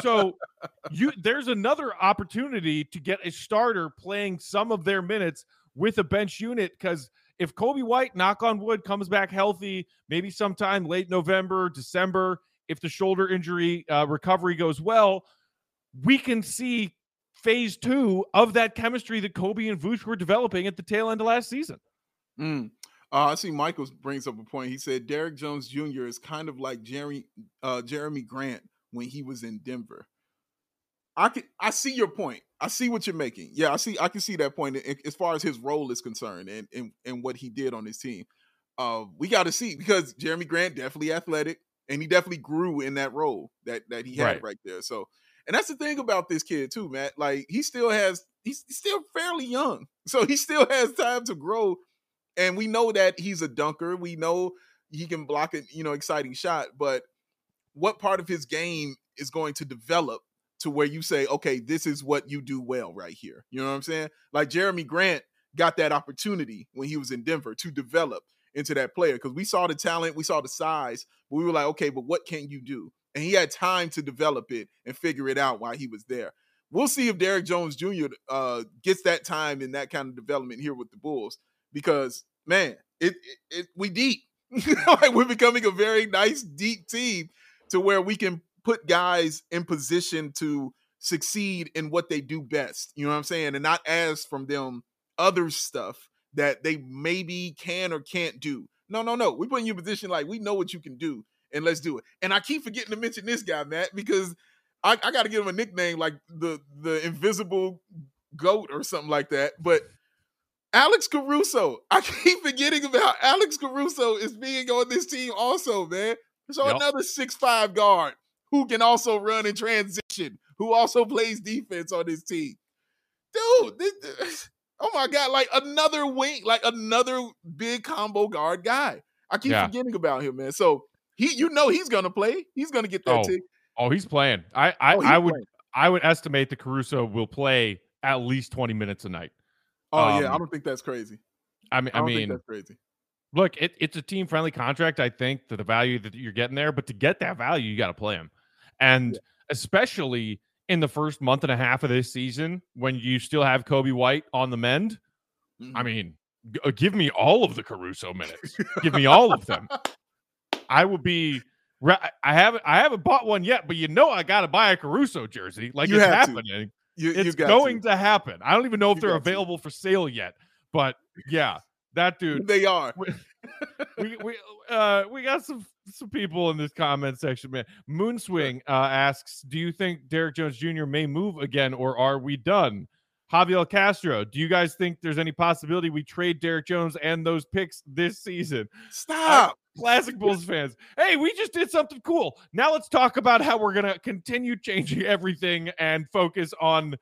A: So you there's another opportunity to get a starter playing some of their minutes with a bench unit because if Coby White, knock on wood, comes back healthy, maybe sometime late November, December, if the shoulder injury uh, recovery goes well, we can see phase two of that chemistry that Coby and Vooch were developing at the tail end of last season.
C: Mm. Uh, I see Michael brings up a point. He said Derrick Jones Jr. is kind of like Jerry, uh, Jerami Grant when he was in Denver. I can I see your point. I see what you're making. Yeah, I see. I can see that point as far as his role is concerned and and, and what he did on his team. Uh, we got to see because Jerami Grant definitely athletic and he definitely grew in that role that that he had right, right there. So, and that's the thing about this kid too, Matt. Like he still has he's still fairly young, so he still has time to grow and we know that he's a dunker. We know he can block a you know exciting shot, but what part of his game is going to develop to where you say, okay, this is what you do well right here. You know what I'm saying? Like Jerami Grant got that opportunity when he was in Denver to develop into that player because we saw the talent, we saw the size, but we were like, okay, but what can you do? And he had time to develop it and figure it out while he was there. We'll see if Derrick Jones Jr. Uh, gets that time and that kind of development here with the Bulls because man, it, it, it we deep. like we're becoming a very nice deep team to where we can put guys in position to succeed in what they do best. You know what I'm saying? And not ask from them other stuff that they maybe can or can't do. No, no, no. We put you in position like we know what you can do and let's do it. And I keep forgetting to mention this guy, Matt, because I, I got to give him a nickname like the the invisible goat or something like that. But Alex Caruso, I keep forgetting about Alex Caruso is being on this team also, man. So
A: Yep.
C: another six five guard who can also run in transition, who also plays defense on this team. Dude, this, oh my god, like another wing, like another big combo guard guy. I keep
A: Yeah.
C: forgetting about him, man. So he, you know, he's gonna play. He's gonna get that
A: Oh,
C: tick.
A: Oh, he's playing. I I,
C: Oh,
A: I would
C: playing.
A: I would estimate that Caruso will play at least 20 minutes a night.
C: Oh yeah, I
A: um,
C: don't think that's crazy.
A: I mean
C: I
A: I, mean
C: think that's crazy.
A: look, it, it's a team friendly contract, I think, to the value that you're getting there. But to get that value, you got to play him. And especially in the first month and a half of this season, when you still have Coby White on the mend, I
C: Mhm.
A: mean, g- uh, give me all of the Caruso minutes. give me all of them. I would be. re- I haven't. I haven't bought one yet, but you know I got to buy a Caruso jersey. Like
C: You
A: it's
C: happening. to. You, you got
A: going
C: to.
A: to. happen. I don't even know if
C: You
A: they're
C: got to.
A: available for sale yet. But yeah, that dude.
C: They are.
A: we we uh we got some some people in this comment section, man. Moonswing uh asks, Do you think Derrick Jones Jr. may move again, or are we done? Javier Castro, do you guys think there's any possibility we trade Derrick Jones and those picks this season?
C: Stop.
A: Classic Bulls fans. Hey, we just did something cool. Now let's talk about how we're gonna continue changing everything and focus on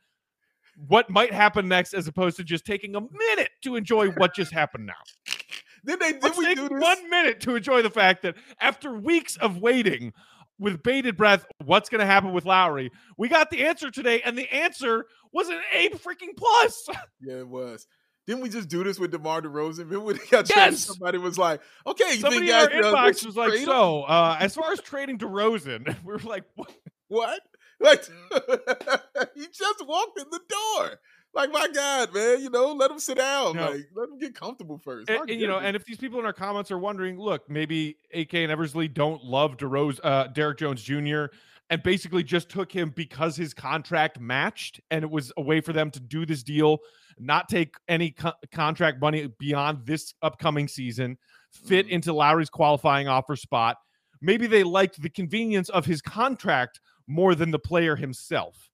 A: what might happen next as opposed to just taking a minute to enjoy what just happened now.
C: Did they? Did we
A: take
C: do this?
A: one minute to enjoy the fact that after weeks of waiting with bated breath, what's going to happen with Lauri? We got the answer today, and the answer was an A freaking plus.
C: Yeah, it was. Didn't we just do this with DeMar DeRozan? Remember when he got traded?
A: Yes.
C: Somebody was like, "Okay, you
A: Somebody
C: think
A: in our inbox was like,
C: him?"
A: "So, uh, as far as trading DeRozan, we were like, what?
C: what? Like, he just walked in the door. Like, my God, man, you know, let him sit down.
A: No.
C: Like, let him get comfortable first.
A: And, and, you know, and if these people in our comments are wondering, look, maybe AK and Eversley don't love DeRozan, uh, Derrick Jones Jr. and basically just took him because his contract matched, and it was a way for them to do this deal, not take any co- contract money beyond this upcoming season, fit
C: Mhm.
A: into Lauri's qualifying offer spot. Maybe they liked the convenience of his contract more than the player himself.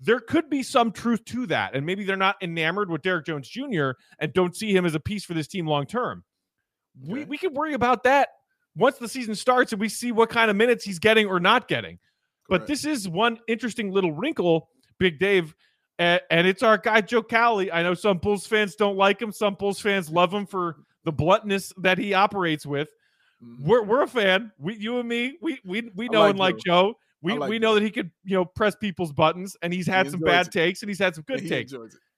A: There could be some truth to that, and maybe they're not enamored with Derrick Jones Jr. and don't see him as a piece for this team long term. We
C: Okay.
A: we can worry about that once the season starts and we see what kind of minutes he's getting or not getting. But this is one interesting little wrinkle, Big Dave, and it's our guy Joe Cowley. I know some Bulls fans don't like him. Some Bulls fans love him for the bluntness that he operates with.
C: Mhm.
A: We're we're a fan. We you and me, we we we know
C: like
A: and like
C: Joe.
A: Joe. We
C: like
A: we know that he could you know press people's buttons, and he's had some bad
C: it.
A: takes and he's had some good
C: he
A: takes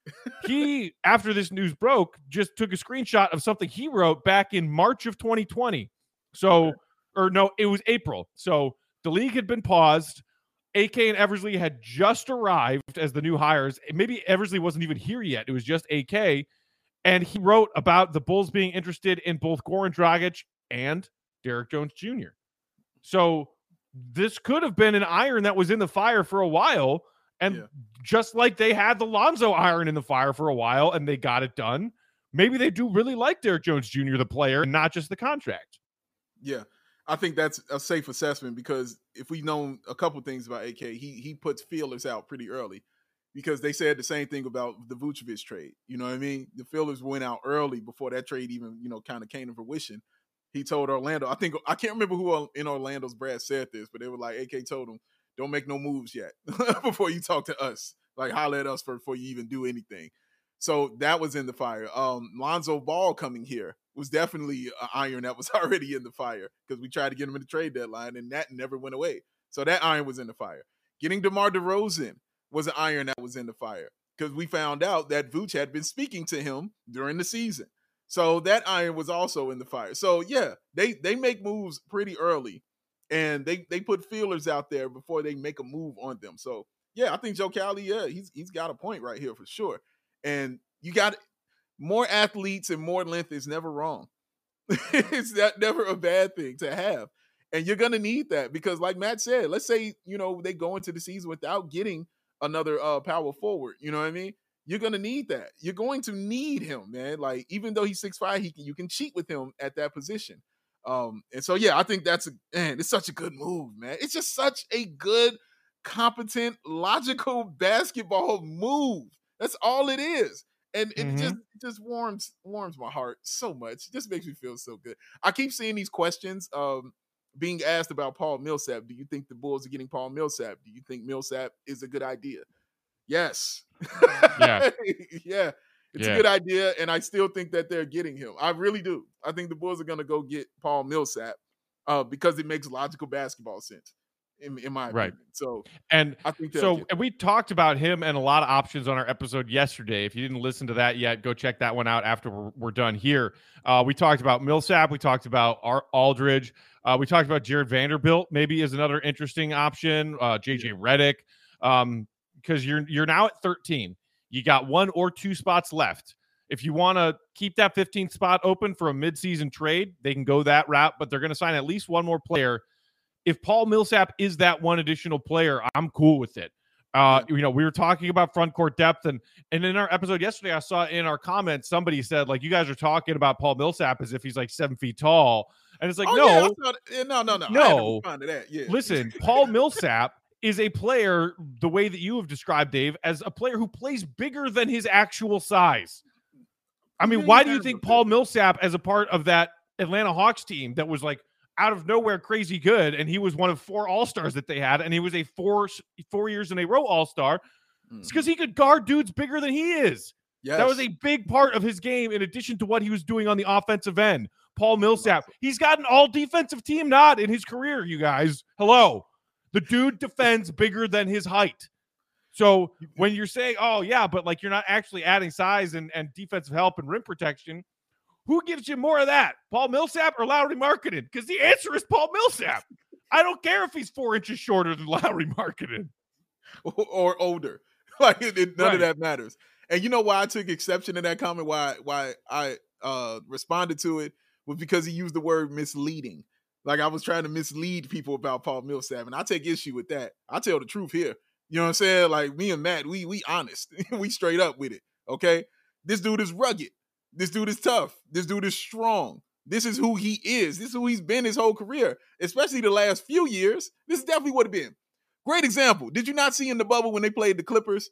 A: he after this news broke just took a screenshot of something he wrote back in march of 2020 so or no it was april so the league had been paused ak and eversley had just arrived as the new hires maybe eversley wasn't even here yet it was just ak and he wrote about the bulls being interested in both goran dragic and derrick jones jr so this could have been an iron that was in the fire for a while and
C: Yeah.
A: just like they had the Lonzo iron in the fire for a while and they got it done, maybe they do really like Derrick Jones Jr., the player, and not just the contract.
C: Yeah, I think that's a safe assessment because if we know a couple things about AK, he he puts feelers out pretty early because they said the same thing about the Vucevic trade. You know what I mean? The feelers went out early before that trade even you know kind of came to fruition. He told Orlando, I think I can't remember who in Orlando's Brad said this, but they were like, AK told him, "Don't make no moves yet before you talk to us. Like holler at us for, before you even do anything." So that was in the fire. Um, Lonzo Ball coming here was definitely an iron that was already in the fire because we tried to get him in the trade deadline and that never went away. So that iron was in the fire. Getting DeMar DeRozan was an iron that was in the fire because we found out that Vooch had been speaking to him during the season. So that iron was also in the fire. So yeah, they they make moves pretty early and they they put feelers out there before they make a move on them. So yeah, I think Joe Cowley, yeah, he's he's got a point right here for sure. And you got more athletes and more length is never wrong. it's that never a bad thing to have. And you're gonna need that because, like Matt said, let's say you know they go into the season without getting another uh power forward. You know what I mean? You're gonna need that. You're going to need him, man. Like even though he's six five, he can you can cheat with him at that position. Um, and so yeah, I think that's a man. It's such a good move, man. It's just such a good competent, logical basketball move. That's all it is. And it
A: Mhm.
C: just it just warms warms my heart so much. It just makes me feel so good. I keep seeing these questions um being asked about Paul Millsap. Do you think the Bulls are getting Paul Millsap? Do you think Millsap is a good idea? Yes.
A: Yeah.
C: yeah. It's
A: Yeah.
C: a good idea, and I still think that they're getting him. I really do. I think the Bulls are going to go get Paul Millsap uh, because it makes logical basketball sense, in, in my
A: Right.
C: opinion. So
A: And
C: I think
A: so and we talked about him and a lot of options on our episode yesterday. If you didn't listen to that yet, go check that one out after we're, we're done here. Uh, we talked about Millsap. We talked about Ar- Aldridge. Uh, we talked about Jarred Vanderbilt. Maybe is another interesting option. Uh, JJ Redick. Um, because you're you're now at 13. You got one or two spots left. If you want to keep that 15th spot open for a midseason trade, they can go that route, but they're going to sign at least one more player. If Paul Millsap is that one additional player, I'm cool with it. Uh, you know, we were talking about front court depth, and and in our episode yesterday, I saw in our comments somebody said like, "You guys are talking about Paul Millsap as if he's like seven feet tall," and it's like,
C: oh,
A: no,
C: yeah, that. Yeah, no, no, no. I had to
A: No.
C: that. Yeah.
A: Listen, Paul Millsap is a player, the way that you have described Dave, as a player who plays bigger than his actual size. I mean, why do you think Paul. Millsap, as a part of that Atlanta Hawks team that was like out of nowhere crazy good, and he was one of four All Stars that they had, and he was a four four years in a row All Star? It's hmm. because he could guard dudes bigger than he is.
C: yes.
A: That was a big part of his game, in addition to what he was doing on the offensive end. Paul Millsap, he's got an all defensive team nod in his career, you guys. Hello. The dude defends bigger than his height. So when you're saying, oh, yeah, but like you're not actually adding size and, and defensive help and rim protection, who gives you more of that? Paul Millsap or Lauri Markkanen? Because the answer is Paul Millsap. I don't care if he's four inches shorter than Lauri Markkanen.
C: or, or older. Like it, it- none
A: Right.
C: of that matters. And you know why I took exception to that comment? Why why I uh responded to it was because he used the word misleading. Like I was trying to mislead people about Paul Millsap, and I take issue with that. I tell the truth here. You know what I'm saying? Like me and Matt, we we honest, we straight up with it. Okay, this dude is rugged. This dude is tough. This dude is strong. This is who he is. This is who he's been his whole career, especially the last few years. This is definitely what it been. Great example. Did you not see in the bubble when they played the Clippers?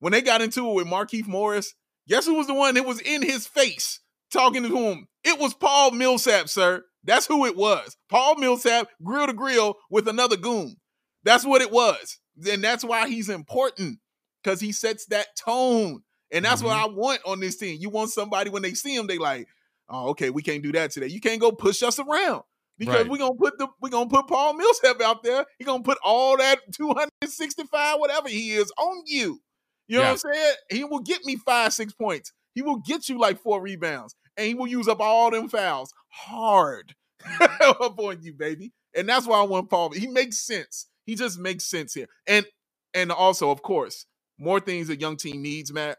C: When they got into it with Markeith Morris, guess who was the one that was in his face talking to him? It was Paul Millsap, sir. That's who it was. Paul Millsap, grill to grill with another goon. That's what it was. And that's why he's important because he sets that tone. And that's what mm-hmm. I want on this team. You want somebody when they see him, they like, oh, okay, we can't do that today. You can't go push us around because
A: Right.
C: we're gonna put the we're gonna put Paul Millsap out there. He's gonna put all that 265, whatever he is, on you. You know
A: Yeah.
C: what I'm saying? He will get me five, six points. He will get you like four rebounds, and he will use up all them fouls hard upon you, baby. And that's why I want Paul. He makes sense. He just makes sense here. And and also, of course, more things a young team needs, Matt,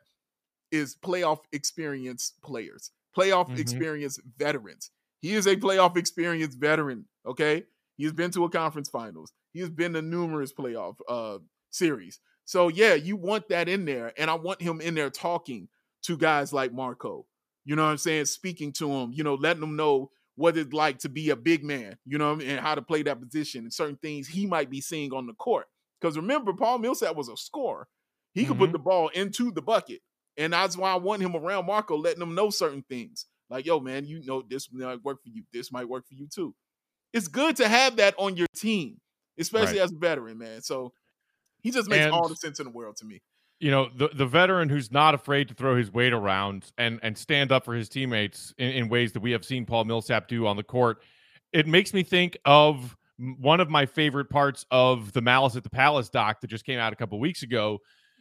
C: is playoff experience players, playoff
A: Mhm.
C: experience veterans. He is a playoff experience veteran. Okay, he has been to a conference finals. He has been to numerous playoff uh series. So yeah, you want that in there, and I want him in there talking to guys like Marko. You know what I'm saying? Speaking to him, you know, letting them know what it's like to be a big man, you know, I mean, and how to play that position and certain things he might be seeing on the court. Because remember, Paul Millsap was a scorer. He could put
A: Mhm.
C: the ball into the bucket. And that's why I want him around Marko, letting him know certain things. Like, yo, man, you know this might work for you. This might work for you too. It's good to have that on your team, especially
A: Right.
C: as a veteran, man. So he just makes
A: And-
C: all the sense in the world to me.
A: you know the the veteran who's not afraid to throw his weight around and and stand up for his teammates in, in ways that we have seen Paul Millsap do on the court. It makes me think of one of my favorite parts of the Malice at the Palace doc that just came out a couple weeks ago,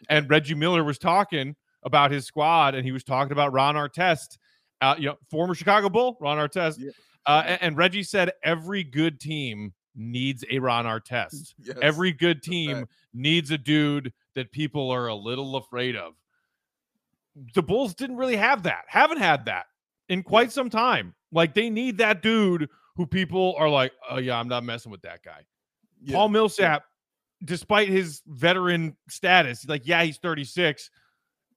A: and Reggie Miller was talking about his squad and he was talking about Ron Artest, uh, you know, former Chicago Bull, Ron Artest,
C: Yeah.
A: uh, and, and Reggie said every good team needs a Ron Artest.
C: Yes.
A: Every good team needs a dude that people are a little afraid of. The Bulls didn't really have that, haven't had that in quite some time. Like they need that dude who people are like, oh, yeah, I'm not messing with that guy.
C: Yeah.
A: Paul Millsap, despite his veteran status, like, yeah, he's 36.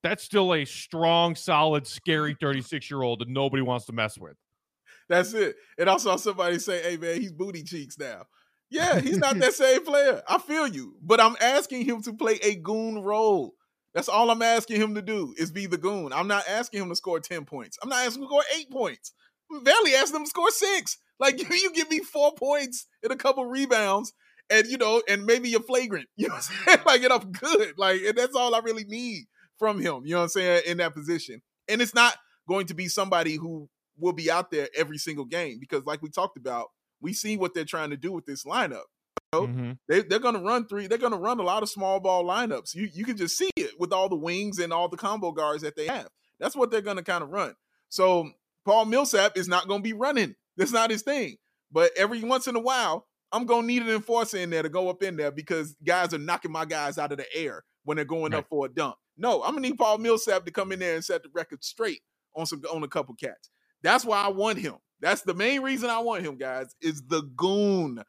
A: That's still a strong, solid, scary 36 year old that nobody wants to mess with.
C: That's it. And I saw somebody say, "Hey man, he's booty cheeks now." Yeah, he's not that same player. I feel you, but I'm asking him to play a goon role. That's all I'm asking him to do is be the goon. I'm not asking him to score 10 points. I'm not asking him to score eight points. I'm barely asking him to score six. Like you give me four points and a couple rebounds, and you know, and maybe you're flagrant. You know what I'm saying? Like, and I'm good. Like, and that's all I really need from him. You know what I'm saying? In that position. And it's not going to be somebody who will be out there every single game because, like we talked about, we see what they're trying to do with this lineup. You know,
A: Mhm.
C: they, they're going to run three. They're going to run a lot of small ball lineups. You you can just see it with all the wings and all the combo guards that they have. That's what they're going to kind of run. So Paul Millsap is not going to be running. That's not his thing. But every once in a while, I'm going to need an enforcer in there to go up in there because guys are knocking my guys out of the air when they're going
A: Right.
C: up for a dunk. No, I'm gonna need Paul Millsap to come in there and set the record straight on some on a couple cats. That's why I want him. That's the main reason I want him, guys. Is the goon,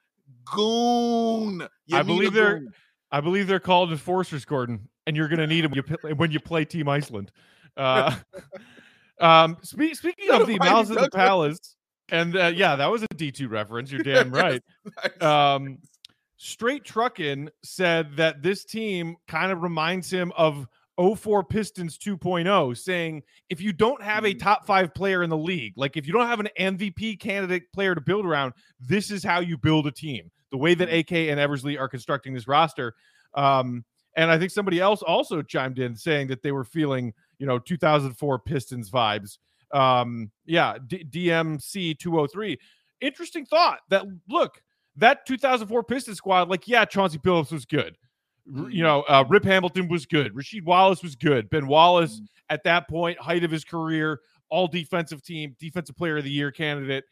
C: goon. You
A: I believe they're-
C: goon.
A: I believe they're called enforcers, Gordon, and you're to need them when you, play, when you play Team Iceland. Uh, um, spe- speaking of the Malice at the Palace, and uh, yeah, that was a D2 reference. You're damn right. Um, Straight Truckin said that this team kind of reminds him of 04 Pistons 2.0, saying if you don't have a
C: Mm.
A: top five player in the league, like if you don't have an MVP candidate player to build around, this is how you build a team. The way that AK and Eversley are constructing this roster. Um, and I think somebody else also chimed in saying that they were feeling, you know, 2004 Pistons vibes. Um, yeah, D- DMC 203. Interesting thought that look, that 2004 Pistons squad, like, yeah, Chauncey Billups was good. You
C: Mhm.
A: know, uh, Rip Hamilton was good. Rasheed Wallace was good. Ben Wallace,
C: Mhm.
A: at that point, height of his career, all defensive team, defensive player of the year candidate.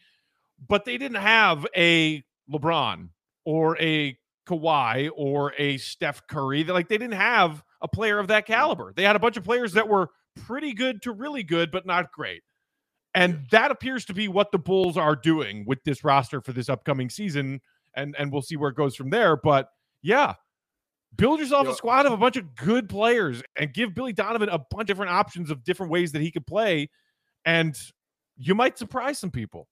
A: But they didn't have a LeBron or a Kawhi or a Steph Curry. They- Like they didn't have a player of that caliber. They had a bunch of players that were pretty good to really good, but not great. And that appears to be what the Bulls are doing with this roster for this upcoming season. And and we'll see where it goes from there. But yeah, build yourself
C: Yo-
A: a squad of a bunch of good players and give Billy Donovan a bunch of different options of different ways that he could play. And you might surprise some people.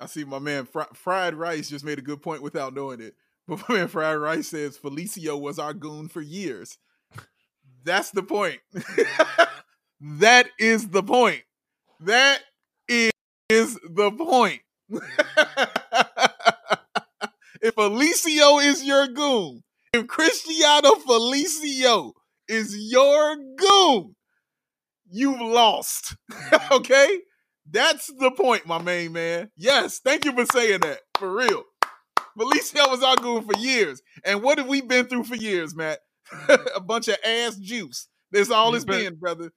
C: I see my man Fri- Fried Rice just made a good point without knowing it. But my man Fried Rice says Felicio was our goon for years. That's the point. that is the point. That is, is the point. if Felicio is your goon, if Cristiano Felicio is your goon, you've lost. Mm-hmm. okay? That's the point, my main man. Yes, thank you for saying that. For real. Felicio was our goon for years. And what have we been through for years, Matt? Mm-hmm. a bunch of ass juice. That's all it's
A: been-
C: brother.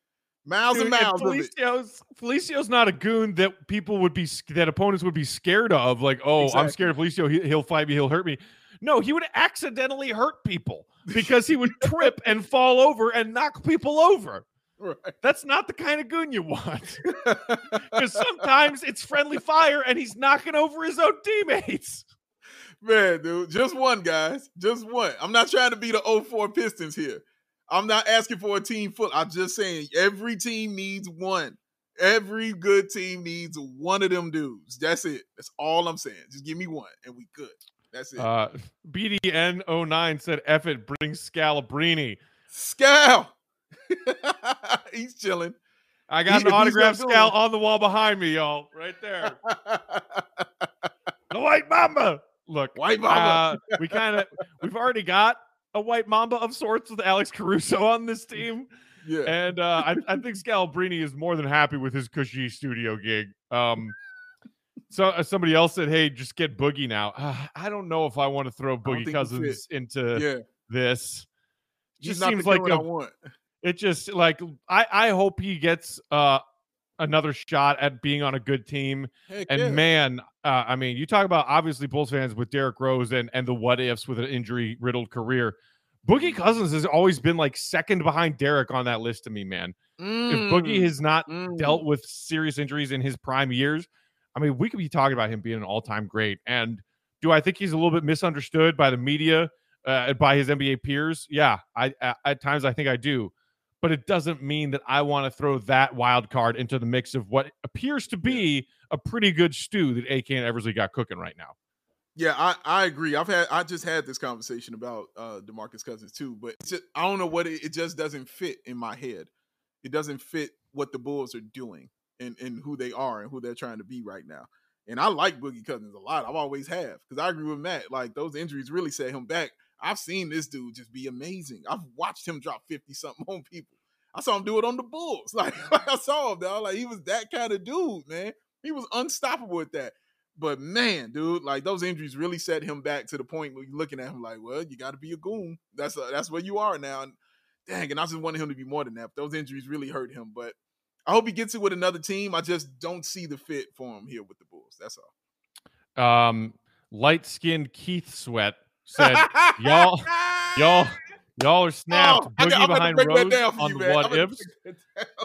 C: Miles
A: Dude,
C: and miles of it.
A: Felicio's, Felicio's not a goon that people would be that opponents would be scared of. Like, oh, I'm scared of Felicio. He, he'll fight me. He'll hurt me. No, he would accidentally hurt people because he would trip and fall over and knock people over.
C: Right.
A: That's not the kind of goon you want. Because sometimes it's friendly fire and he's knocking over his own teammates.
C: Man, dude, just one, guys. Just one. I'm not trying to be the 04 Pistons here. I'm not asking for a team full. I'm just saying every team needs one. Every good team needs one of them dudes. That's it. That's all I'm saying. Just give me one and we good. That's it.
A: Uh, BDN09 said, F it, bring Scalabrine.
C: Scal. He's chilling.
A: I got
C: He-
A: an
C: autograph
A: Scal on the wall behind me, y'all. Right there. The White Mamba. Look,
C: White Mamba.
A: uh, we kind of we've already got a White Mamba of sorts with Alex Caruso on this team,
C: yeah.
A: and uh, I, I think Scalabrine is more than happy with his cushy studio gig. Um, so uh, somebody else said, "Hey, just get Boogie now." Uh, I don't know if I want to throw Boogie Cousins into
C: yeah.
A: this.
C: He's
A: Just seems like
C: like
A: a
C: I want.
A: it just like I I hope he gets uh another shot at being on a good team.
C: Heck
A: And
C: yeah.
A: man, uh, I mean, you talk about obviously Bulls fans with Derrick Rose and and the what ifs with an injury riddled career. Boogie Cousins has always been like second behind Derrick on that list to me, man. If Boogie
C: Mm,
A: has not
C: mm.
A: dealt with serious injuries in his prime years, I mean, we could be talking about him being an all time great. And do I think he's a little bit misunderstood by the media, uh, by his NBA peers? Yeah, I at, at times I think I do, but it doesn't mean that I want to throw that wild card into the mix of what appears to be a pretty good stew that AK and Eversley got cooking right now.
C: Yeah, I, I agree. I've had I just had this conversation about uh Demarcus Cousins too, but just, I don't know what it, it just doesn't fit in my head. It doesn't fit what the Bulls are doing and and who they are and who they're trying to be right now. And I like Boogie Cousins a lot. I've always have because I agree with Matt. Like those injuries really set him back. I've seen this dude just be amazing. I've watched him drop fifty something on people. I saw him do it on the Bulls. Like, I saw him, dog. Like he was that kind of dude, man. He was unstoppable with that. But man, dude, like those injuries really set him back to the point where you're looking at him like, well, you got to be a goon. That's a, that's where you are now. And dang, and I just wanted him to be more than that. But those injuries really hurt him. But I hope he gets it with another team. I just don't see the fit for him here with the Bulls. That's all.
A: Um, light skinned Keith Sweat said, "Y'all, y'all." Y'all are snapped.
C: Oh,
A: Boogie
C: got,
A: behind Rose on
C: you,
A: the what ifs.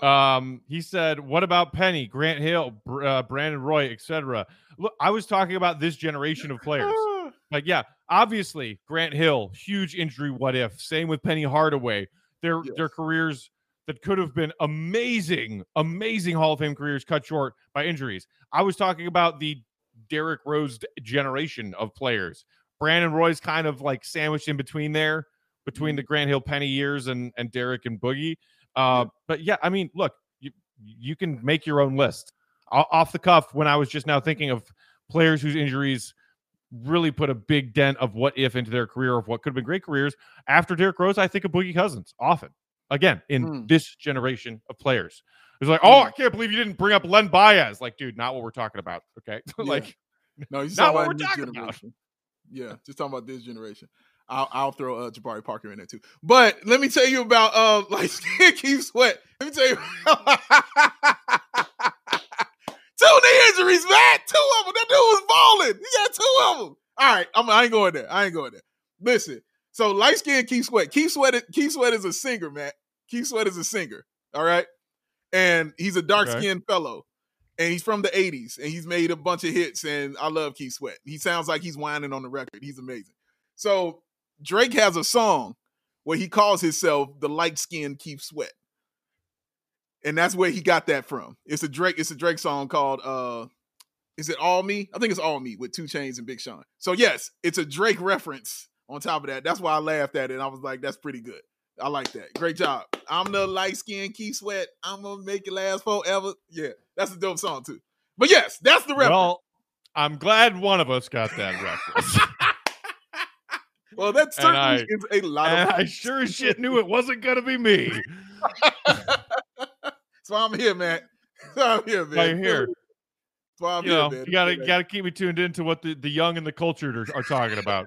A: Um, he said, "What about Penny, Grant Hill, uh, Brandon Roy, etc." Look, I was talking about this generation of players. like, yeah, obviously Grant Hill, huge injury. What if? Same with Penny Hardaway. Their yes. their careers that could have been amazing, amazing Hall of Fame careers cut short by injuries. I was talking about the Derrick Rose generation of players. Brandon Roy's kind of like sandwiched in between there between the mm-hmm. Grant Hill Penny years and and Derrick and Boogie. Uh. But yeah, I mean, look, you you can make your own list off the cuff. When I was just now thinking of players whose injuries really put a big dent of what if into their career of what could have been great careers after Derrick Rose, I think of Boogie Cousins often. Again, in mm. this generation of players, it's like, oh, I mm. can't believe you didn't bring up Len Bias. Like, dude, not what we're talking about. Okay, like,
C: yeah. no, not what we're talking generation. about. Yeah, just talking about this generation. I'll, I'll throw uh, Jabari Parker in there too. But let me tell you about uh like Keith Sweat. Let me tell you. two knee injuries, man. Two of them. That dude was balling. He got two of them. All right, I'm, I ain't going there. I ain't going there. Listen. So light skinned Keith Sweat. Keith Sweat. Keith Sweat is a singer, man. Keith Sweat is a singer. All right, and he's a dark skinned okay. fellow, and he's from the '80s, and he's made a bunch of hits. And I love Keith Sweat. He sounds like he's whining on the record. He's amazing. So Drake has a song where he calls himself the light skinned Keith Sweat. And that's where he got that from. It's a Drake, it's a Drake song called uh is it All Me? I think it's All Me with 2 Chainz and Big Sean. So yes, it's a Drake reference on top of that. That's why I laughed at it. And I was like, that's pretty good. I like that. Great job. I'm the light skinned Keith Sweat. I'm gonna make it last forever. Yeah, that's a dope song too. But yes, that's the reference. Well,
A: I'm glad one of us got that reference.
C: Well, that certainly I, is a lot
A: of. I sure as shit knew it wasn't gonna be me.
C: so I'm here, man. So I'm here, man.
A: I'm here. So I'm you here, know, man. You gotta gotta keep me tuned into what the, the young and the cultured are, are talking about.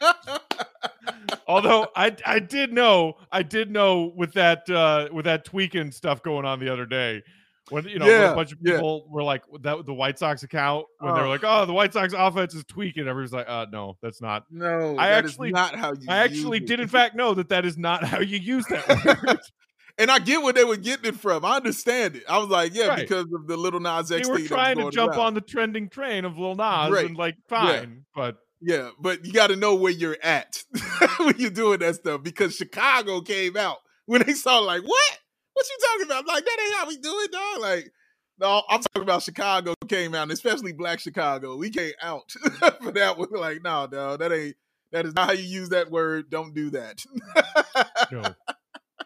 A: Although I I did know I did know with that uh with that tweaking stuff going on the other day when you know yeah, a bunch of people yeah. were like that the White Sox account when they were like, oh, the White Sox offense is tweaking. Everyone's like, uh, no, that's not.
C: No, I actually not how you.
A: I actually did in fact know that that is not how you use that
C: and I get where they were getting it from. I understand it. I was like, yeah, right. because of the Lil Nas
A: X. They were trying to jump
C: around.
A: on the trending train of Lil Nas right. and like, fine, yeah. but.
C: Yeah, but you got to know where you're at when you're doing that stuff because Chicago came out when they saw like what what you talking about? Like that ain't how we do it, dog. Like, no, I'm talking about Chicago came out, especially Black Chicago. We came out for that. We're like, no, dog, that ain't that is not how you use that word. Don't do that.
A: no,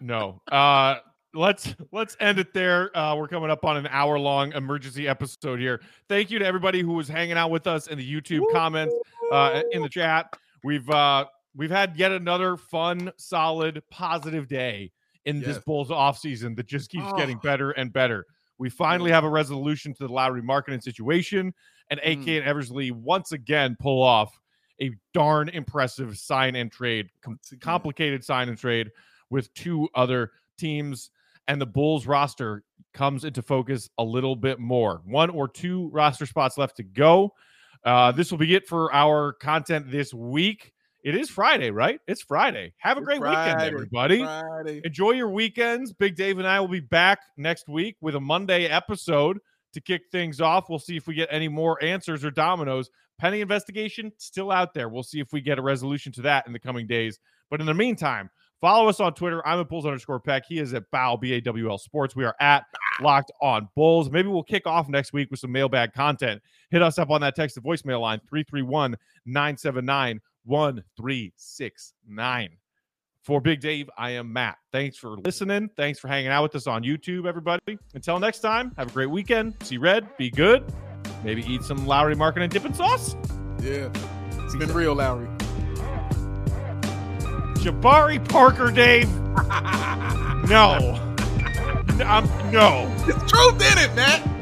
A: no. Uh, let's let's end it there. Uh, we're coming up on an hour long emergency episode here. Thank you to everybody who was hanging out with us in the YouTube comments, uh, in the chat. We've uh, we've had yet another fun, solid, positive day in yes. this Bulls off season that just keeps oh. getting better and better. We finally have a resolution to the Lauri Markkanen situation, and AK mm. and Eversley once again pull off a darn impressive sign and trade, com- complicated sign and trade with two other teams. And the Bulls roster comes into focus a little bit more. One or two roster spots left to go. Uh, this will be it for our content this week. It is Friday, right? It's Friday. Have a great Friday, weekend, everybody. Friday. Enjoy your weekends. Big Dave and I will be back next week with a Monday episode to kick things off. We'll see if we get any more answers or dominoes. Penny investigation still out there. We'll see if we get a resolution to that in the coming days. But in the meantime, Follow us on Twitter. I'm at Bulls underscore Peck. He is at Bow, B A W L Sports. We are at Locked on Bulls. Maybe we'll kick off next week with some mailbag content. Hit us up on that text to voicemail line 331 979 1369. For Big Dave, I am Matt. Thanks for listening. Thanks for hanging out with us on YouTube, everybody. Until next time, have a great weekend. See red, be good. Maybe eat some Lauri Markkanen dipping sauce.
C: Yeah. It's been real, Lauri.
A: Jabari Parker, Dave. no. I'm, um, no.
C: There's truth in it, Matt.